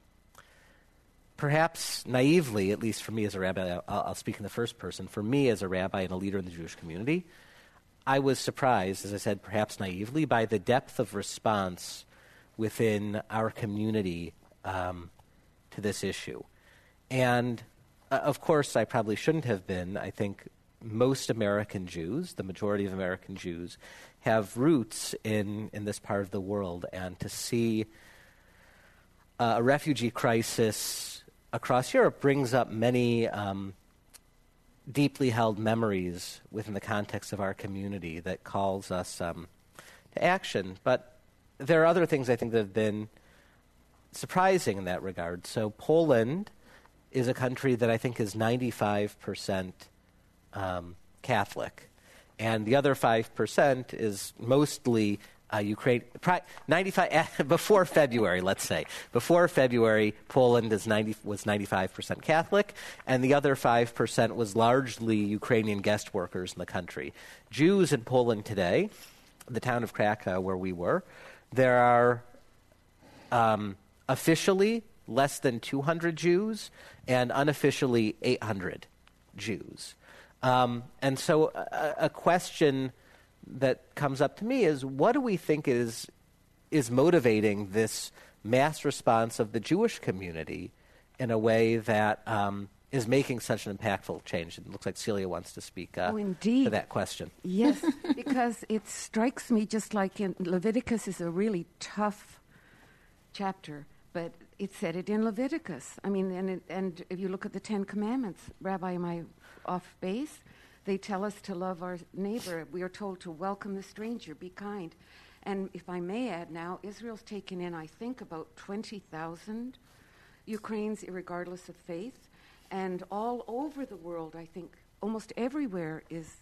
perhaps naively, at least for me as a rabbi, I'll, I'll, speak in the first person. For me as a rabbi and a leader in the Jewish community, I was surprised, as I said, perhaps naively, by the depth of response within our community um, to this issue. And uh, of course, I probably shouldn't have been. I think most American Jews, the majority of American Jews, have roots in, in this part of the world. And to see uh, a refugee crisis across Europe brings up many um, deeply held memories within the context of our community that calls us um, to action. But there are other things I think that have been surprising in that regard. So, Poland is a country that I think is 95% um, Catholic. And the other 5% is mostly uh, Ukraine, 95 before February, let's say before February, Poland is 90, was 95 percent Catholic, and the other five percent was largely Ukrainian guest workers in the country. Jews in Poland today, the town of Krakow where we were, there are um, officially less than 200 Jews and unofficially 800 Jews. Um, and so a, a, question that comes up to me is what do we think is, is motivating this mass response of the Jewish community in a way that um, is making such an impactful change? It looks like Celia wants to speak uh, oh, indeed. to that question. Yes, because it strikes me just like in Leviticus is a really tough chapter, but it said it in Leviticus. I mean, and, it, and if you look at the Ten Commandments, Rabbi, am I off base? They tell us to love our neighbor. We are told to welcome the stranger, be kind. And if I may add now, Israel's taken in, I think, about 20,000 Ukrainians, regardless of faith. And all over the world, I think, almost everywhere is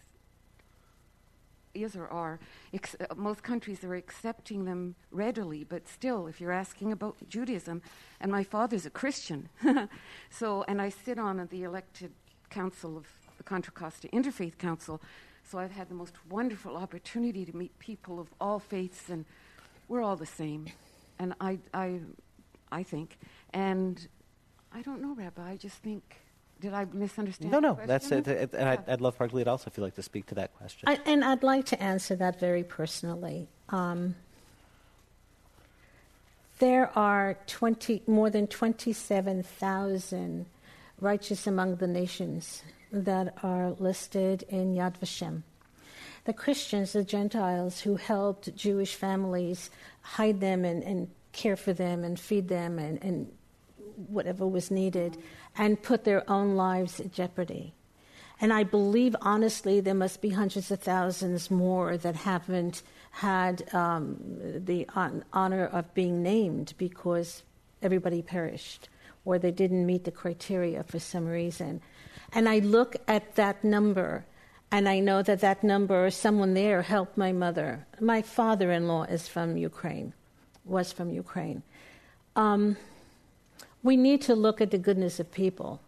is or are. Ex- most countries are accepting them readily, but still, if you're asking about Judaism, and my father's a Christian, so and I sit on the elected council of Contra Costa Interfaith Council, so I've had the most wonderful opportunity to meet people of all faiths, and we're all the same, and I, I, I think, and I don't know, Rabbi. I just think did I misunderstand? No, no, that's it. And yeah. I'd, I'd, love Margalit also if you'd like to speak to that question. I, and I'd like to answer that very personally. Um, there are 20, more than 27,000 righteous among the nations that are listed in Yad Vashem. The Christians, the Gentiles who helped Jewish families hide them and, and care for them and feed them and, and whatever was needed and put their own lives at jeopardy. And I believe, honestly, there must be hundreds of thousands more that haven't had um, the on- honor of being named because everybody perished or they didn't meet the criteria for some reason. And I look at that number and I know that that number, or someone there helped my mother. My father in law is from Ukraine, was from Ukraine. Um, we need to look at the goodness of people.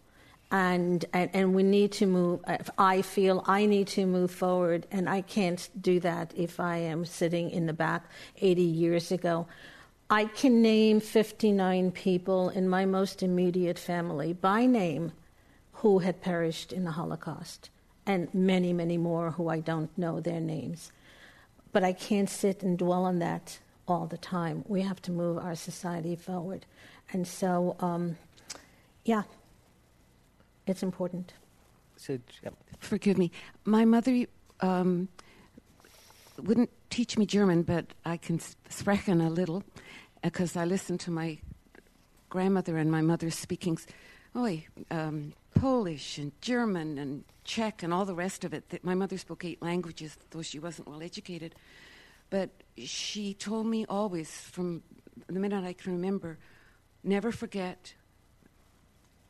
And, and, and we need to move. I feel I need to move forward, and I can't do that if I am sitting in the back 80 years ago. I can name 59 people in my most immediate family by name who had perished in the Holocaust, and many, many more who I don't know their names. But I can't sit and dwell on that all the time. We have to move our society forward. And so, um, yeah, it's important. So, Forgive me. My mother um, wouldn't teach me German, but I can sprechen a little because I listened to my grandmother and my mother speaking oh, um, Polish and German and Czech and all the rest of it. That my mother spoke eight languages, though she wasn't well educated. But she told me always, from the minute I can remember, never forget.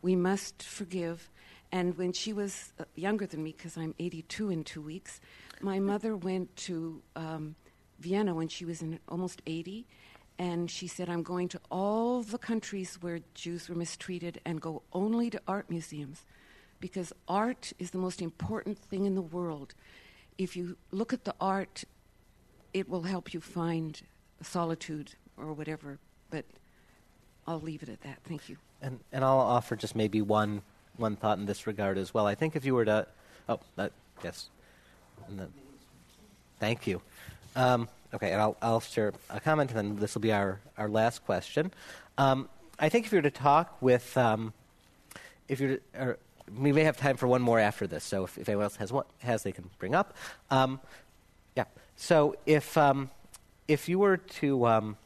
We must forgive. And when she was uh, younger than me, because I'm 82 in two weeks, my mother went to um, Vienna when she was in almost 80, and she said, I'm going to all the countries where Jews were mistreated and go only to art museums because art is the most important thing in the world. If you look at the art, it will help you find solitude or whatever, but I'll leave it at that. Thank you. And, and I'll offer just maybe one, one thought in this regard as well. I think if you were to, oh, uh, yes. Then, thank you. Um, Okay, and I'll, I'll share a comment, and then this will be our, our last question. Um, I think if you were to talk with, um, if you we may have time for one more after this, so if, if anyone else has one, has, they can bring up. Um, yeah. So if um, if you were to um,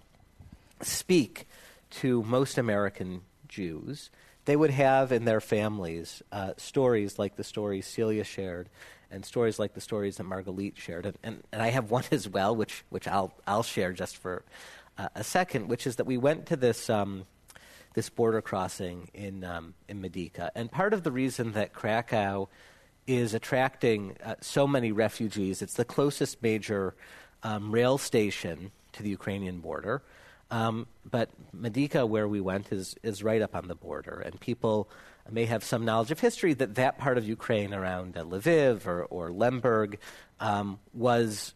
speak to most American Jews, they would have in their families uh, stories like the stories Celia shared and stories like the stories that Margalit shared. And, and, and I have one as well, which, which I'll, I'll share just for uh, a second, which is that we went to this, um, this border crossing in, um, in Medyka. And part of the reason that Krakow is attracting uh, so many refugees, it's the closest major um, rail station to the Ukrainian border. Um, but Medyka, where we went, is, is right up on the border, and people may have some knowledge of history that that part of Ukraine around uh, Lviv or, or Lemberg um, was,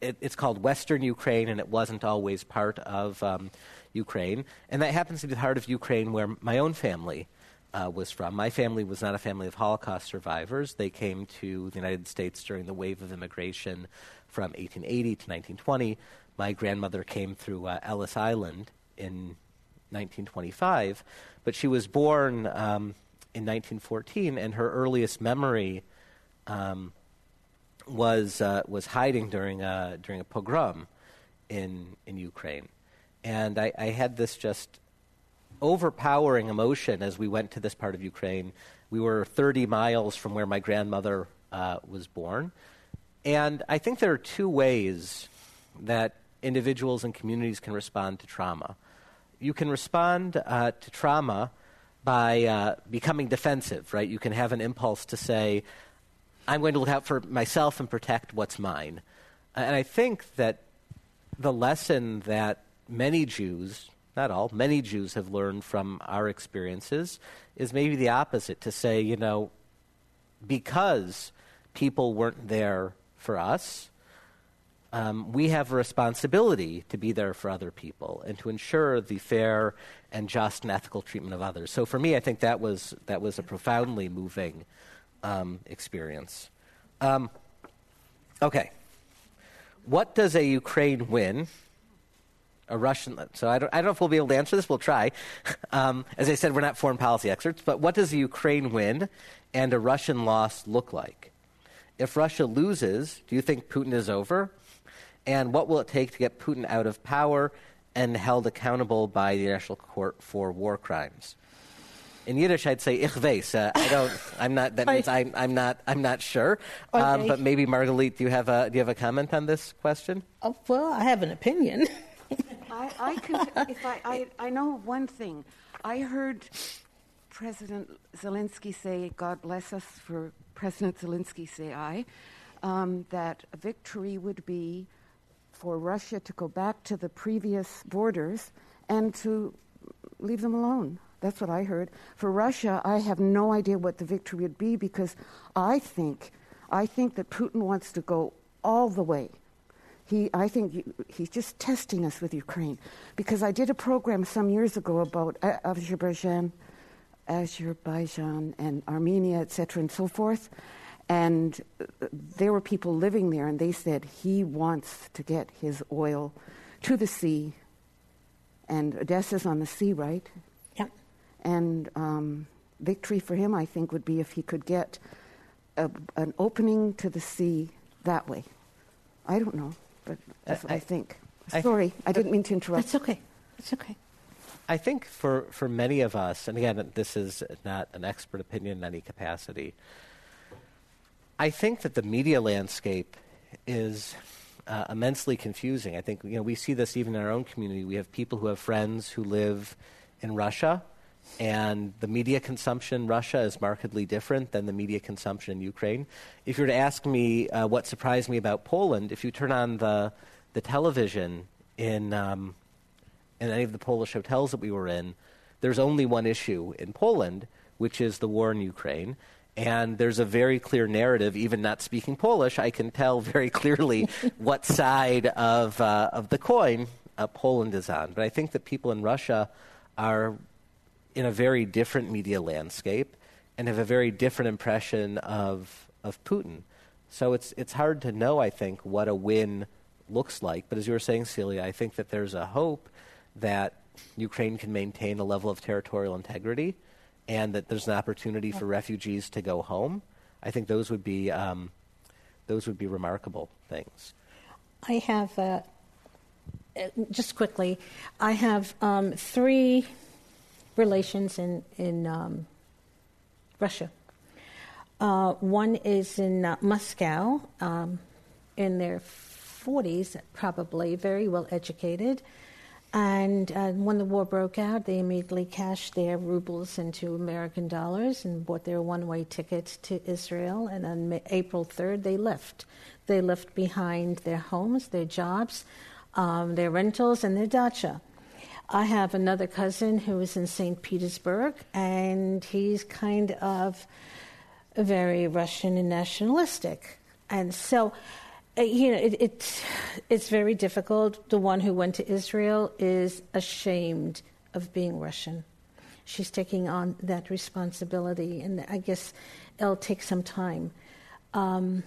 it, it's called Western Ukraine, and it wasn't always part of um, Ukraine. And that happens to be the heart of Ukraine where my own family uh, was from. My family was not a family of Holocaust survivors. They came to the United States during the wave of immigration from 1880 to 1920. My grandmother came through uh, Ellis Island in 1925, but she was born um, in 1914, and her earliest memory um, was uh, was hiding during a during a pogrom in in Ukraine, and I, I had this just overpowering emotion as we went to this part of Ukraine. We were 30 miles from where my grandmother uh, was born, and I think there are two ways that individuals and communities can respond to trauma you can respond uh, to trauma by uh, becoming defensive, right? You can have an impulse to say, I'm going to look out for myself and protect what's mine. And I think that the lesson that many Jews, not all, many Jews have learned from our experiences is maybe the opposite to say, you know, because people weren't there for us, um, we have a responsibility to be there for other people and to ensure the fair and just and ethical treatment of others. So for me, I think that was that was a profoundly moving um, experience. Um, okay, what does a Ukraine win? A Russian. So I don't, I don't know if we'll be able to answer this. We'll try. Um, as I said, we're not foreign policy experts. But what does a Ukraine win and a Russian loss look like? If Russia loses, do you think Putin is over? And what will it take to get Putin out of power and held accountable by the International Court for War Crimes? In Yiddish, I'd say ich weiß. Uh, I don't. I'm not. That means I'm, I'm not. I'm not sure. Um, but maybe Margalit, do you have a do you have a comment on this question? Oh, well, I have an opinion. I, I, can, if I, I, I know one thing. I heard President Zelensky say, "God bless us," for President Zelensky say, "I," um, that victory would be for Russia to go back to the previous borders and to leave them alone. That's what I heard. For Russia, I have no idea what the victory would be because I think, I think that Putin wants to go all the way. He, I think he's just testing us with Ukraine because I did a program some years ago about Azerbaijan, Azerbaijan and Armenia, etc., and so forth. And there were people living there, and they said he wants to get his oil to the sea. And Odessa's on the sea, right? Yep. And um, victory for him, I think, would be if he could get a, an opening to the sea that way. I don't know, but that's uh, what I, I think. I Sorry, I didn't mean to interrupt. That's okay. That's okay. I think for, for many of us, and again, this is not an expert opinion in any capacity, I think that the media landscape is uh, immensely confusing. I think you know we see this even in our own community. We have people who have friends who live in Russia, and the media consumption in Russia is markedly different than the media consumption in Ukraine. If you were to ask me uh, what surprised me about Poland, if you turn on the the television in um, in any of the Polish hotels that we were in, there's only one issue in Poland, which is the war in Ukraine. And there's a very clear narrative, even not speaking Polish, I can tell very clearly what side of, uh, of the coin uh, Poland is on. But I think that people in Russia are in a very different media landscape and have a very different impression of, of Putin. So it's, it's hard to know, I think, what a win looks like. But as you were saying, Celia, I think that there's a hope that Ukraine can maintain a level of territorial integrity and that there's an opportunity for refugees to go home. I think those would be um, those would be remarkable things. I have uh, just quickly. I have um, three relations in in um, Russia. Uh, one is in uh, Moscow, um, in their 40s, probably very well educated. And uh, when the war broke out, they immediately cashed their rubles into American dollars and bought their one way ticket to Israel. And on April 3rd, they left. They left behind their homes, their jobs, um, their rentals, and their dacha. I have another cousin who is in St. Petersburg, and he's kind of very Russian and nationalistic. And so you know, it, it, it's very difficult. The one who went to Israel is ashamed of being Russian. She's taking on that responsibility, and I guess it'll take some time. Um,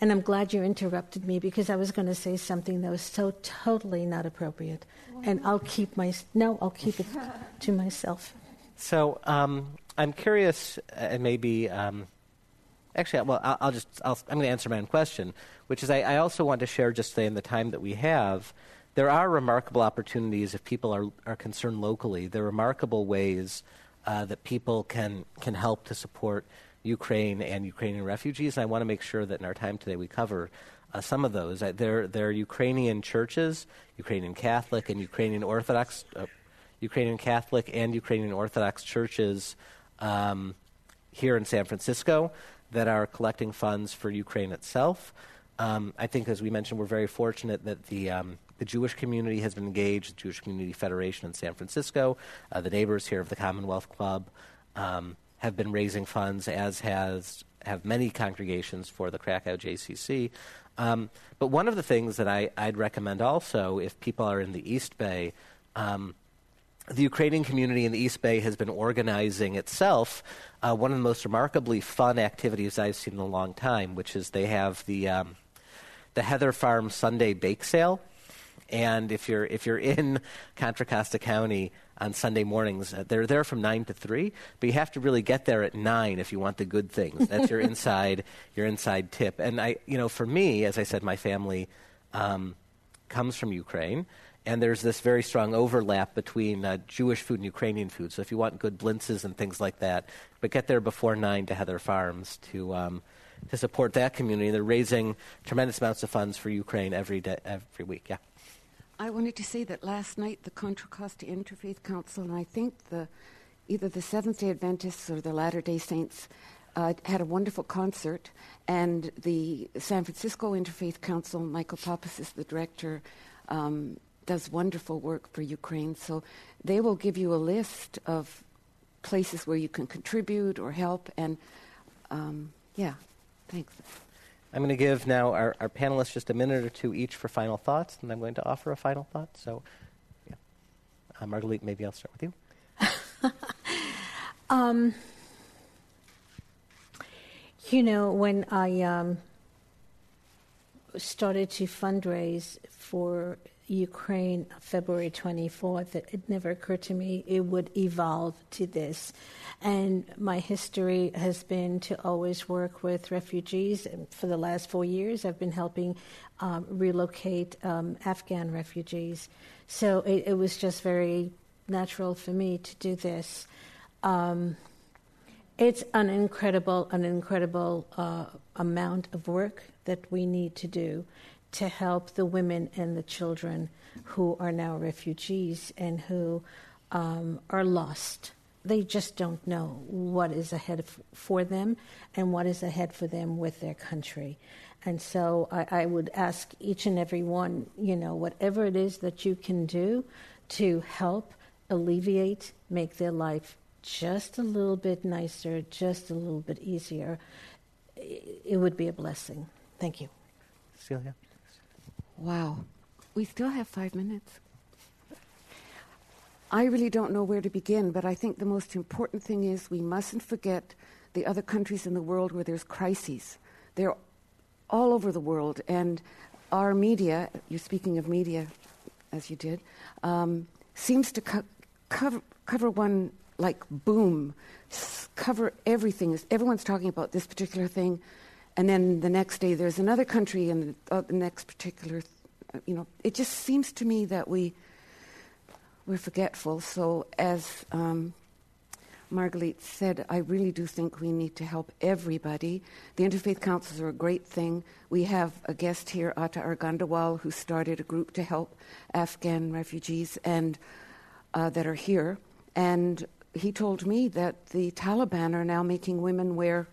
and I'm glad you interrupted me because I was going to say something that was so totally not appropriate. And I'll keep my no, I'll keep it to myself. So um, I'm curious, and uh, maybe um, actually, well, I'll, I'll just i am going to answer my own question which is I, I also want to share just say in the time that we have, there are remarkable opportunities if people are, are concerned locally. There are remarkable ways uh, that people can, can help to support Ukraine and Ukrainian refugees. And I want to make sure that in our time today we cover uh, some of those. There, there are Ukrainian churches, Ukrainian Catholic and Ukrainian Orthodox, uh, Ukrainian Catholic and Ukrainian Orthodox churches um, here in San Francisco that are collecting funds for Ukraine itself. Um, I think, as we mentioned, we're very fortunate that the um, the Jewish community has been engaged, the Jewish Community Federation in San Francisco, uh, the neighbors here of the Commonwealth Club um, have been raising funds, as has have many congregations for the Krakow JCC. Um, but one of the things that I, would recommend also, if people are in the East Bay, um, the Ukrainian community in the East Bay has been organizing itself uh, one of the most remarkably fun activities I've seen in a long time, which is they have the um, the Heather Farm Sunday Bake Sale. And if you're if you're in Contra Costa County on Sunday mornings, uh, they're there from nine to three. But you have to really get there at nine if you want the good things. That's your inside your inside tip. And I, you know, for me, as I said, my family um, comes from Ukraine, and there's this very strong overlap between uh, Jewish food and Ukrainian food. So if you want good blintzes and things like that, but get there before nine to Heather Farms to. Um, to support that community. They're raising tremendous amounts of funds for Ukraine every day, every week. Yeah. I wanted to say that last night the Contra Costa Interfaith Council and I think the either the Seventh Day Adventists or the Latter Day Saints uh, had a wonderful concert, and the San Francisco Interfaith Council, Michael Pappas is the director, um, does wonderful work for Ukraine. So they will give you a list of places where you can contribute or help, and um, yeah, Thanks. I'm going to give now our, our panelists just a minute or two each for final thoughts, and I'm going to offer a final thought. So, yeah. Uh, Margalit, maybe I'll start with you. um, you know, when I um, started to fundraise for Ukraine February 24th, it, it never occurred to me it would evolve to this. And my history has been to always work with refugees. For the last four years, I've been helping um, relocate um, Afghan refugees. So it, it, was just very natural for me to do this. Um, it's an incredible, an incredible uh, amount of work that we need to do to help the women and the children who are now refugees and who um, are lost they just don't know what is ahead for them and what is ahead for them with their country. And so I, I, would ask each and every one, you know, whatever it is that you can do to help alleviate, make their life just a little bit nicer, just a little bit easier, it would be a blessing. Thank you. Celia? Wow. We still have five minutes. I really don't know where to begin, but I think the most important thing is we mustn't forget the other countries in the world where there's crises. They're all over the world, and our media, you're speaking of media as you did, um, seems to co- cover, cover one like boom, cover everything. Everyone's talking about this particular thing, and then the next day there's another country, and the, uh, the next particular, you know, it just seems to me that we we're forgetful. So as um, Margalit said, I really do think we need to help everybody. The interfaith councils are a great thing. We have a guest here, Atta Arghandiwal, who started a group to help Afghan refugees and uh, that are here. And he told me that the Taliban are now making women wear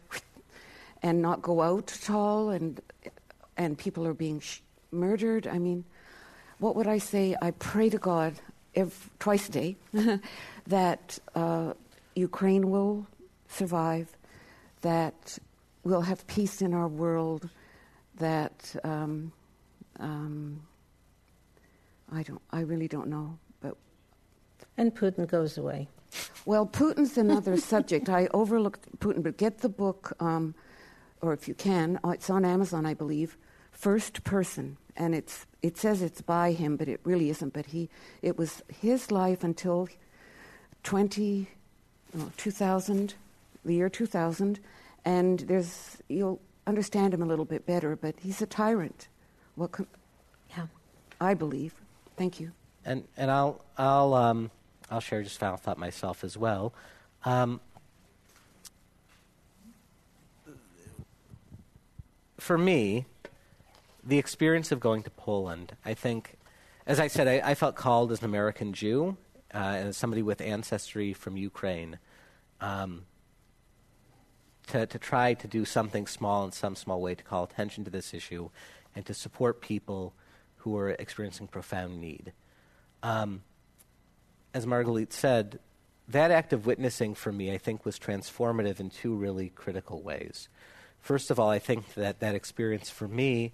and not go out at all, and and people are being sh- murdered. I mean, what would I say? I pray to God every, twice a day that. Uh, Ukraine will survive, that we'll have peace in our world, that um, um, I don't, I really don't know, but and Putin goes away. Well, Putin's another subject. I overlooked Putin, but get the book, um, or if you can, uh, it's on Amazon, I believe. First person, and it's it says it's by him, but it really isn't. But he, it was his life until twenty 2000, the year 2000, and there's you'll understand him a little bit better. But he's a tyrant. What? Com- yeah, I believe. Thank you. And and I'll I'll um, I'll share just final thought myself as well. Um, for me, the experience of going to Poland, I think, as I said, I, I felt called as an American Jew uh, and as somebody with ancestry from Ukraine, um, to, to try to do something small in some small way to call attention to this issue and to support people who are experiencing profound need. Um, as Margalit said, that act of witnessing for me, I think, was transformative in two really critical ways. First of all, I think that that experience for me,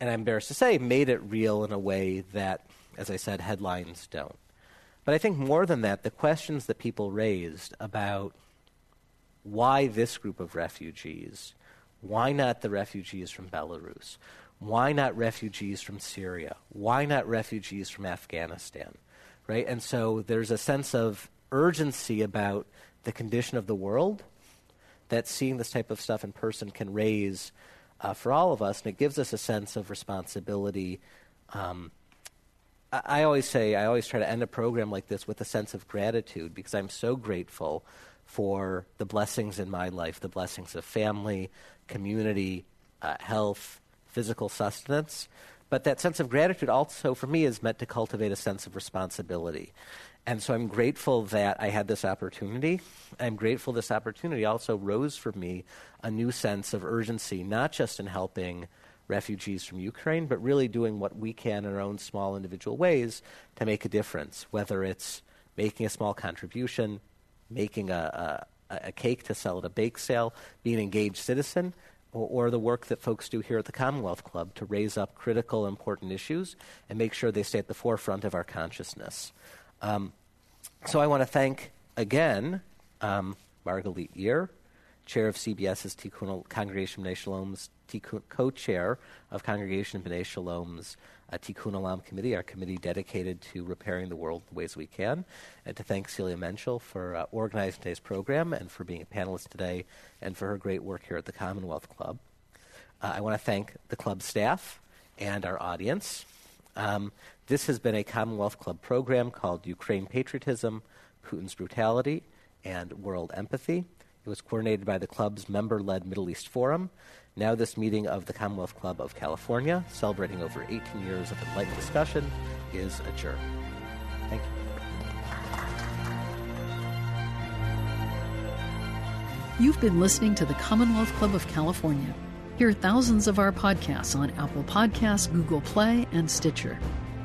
and I'm embarrassed to say, made it real in a way that as I said, headlines don't. But I think more than that, the questions that people raised about why this group of refugees, why not the refugees from Belarus, why not refugees from Syria, why not refugees from Afghanistan, right? And so there's a sense of urgency about the condition of the world that seeing this type of stuff in person can raise uh, for all of us, and it gives us a sense of responsibility um, I always say, I always try to end a program like this with a sense of gratitude because I'm so grateful for the blessings in my life the blessings of family, community, uh, health, physical sustenance. But that sense of gratitude also, for me, is meant to cultivate a sense of responsibility. And so I'm grateful that I had this opportunity. I'm grateful this opportunity also rose for me a new sense of urgency, not just in helping refugees from Ukraine, but really doing what we can in our own small individual ways to make a difference, whether it's making a small contribution, making a, a, a cake to sell at a bake sale, being an engaged citizen, or, or, the work that folks do here at the Commonwealth Club to raise up critical, important issues and make sure they stay at the forefront of our consciousness. Um, so I want to thank again um, Margalit chair of CBS's Tikkun Congregation B'nai Shalom's co-chair of Congregation B'nai Shalom's uh, Tikkun Olam Committee, our committee dedicated to repairing the world the ways we can, and to thank Celia Menczel for uh, organizing today's program and for being a panelist today and for her great work here at the Commonwealth Club. Uh, I want to thank the club staff and our audience. Um, this has been a Commonwealth Club program called Ukraine Patriotism, Putin's Brutality, and World Empathy. It was coordinated by the club's member led Middle East Forum. Now, this meeting of the Commonwealth Club of California, celebrating over 18 years of enlightened discussion, is adjourned. Thank you. You've been listening to the Commonwealth Club of California. Hear thousands of our podcasts on Apple Podcasts, Google Play, and Stitcher.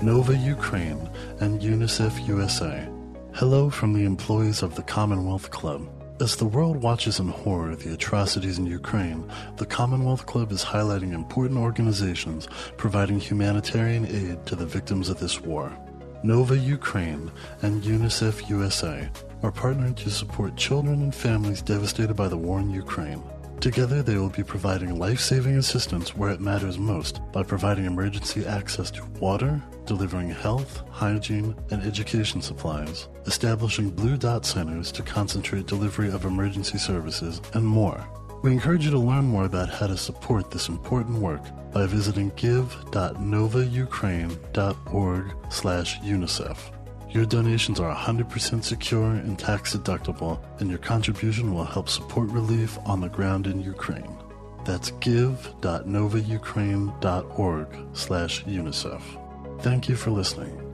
Nova Ukraine and UNICEF USA. Hello from the employees of the Commonwealth Club. As the world watches in horror the atrocities in Ukraine, the Commonwealth Club is highlighting important organizations providing humanitarian aid to the victims of this war. Nova Ukraine and UNICEF USA are partnering to support children and families devastated by the war in Ukraine. Together, they will be providing life saving assistance where it matters most by providing emergency access to water, delivering health, hygiene, and education supplies, establishing Blue Dot centers to concentrate delivery of emergency services, and more. We encourage you to learn more about how to support this important work by visiting give.novaukraine.org/unicef. Your donations are 100% secure and tax deductible, and your contribution will help support relief on the ground in Ukraine. That's give.novaukraine.org/unicef. Thank you for listening.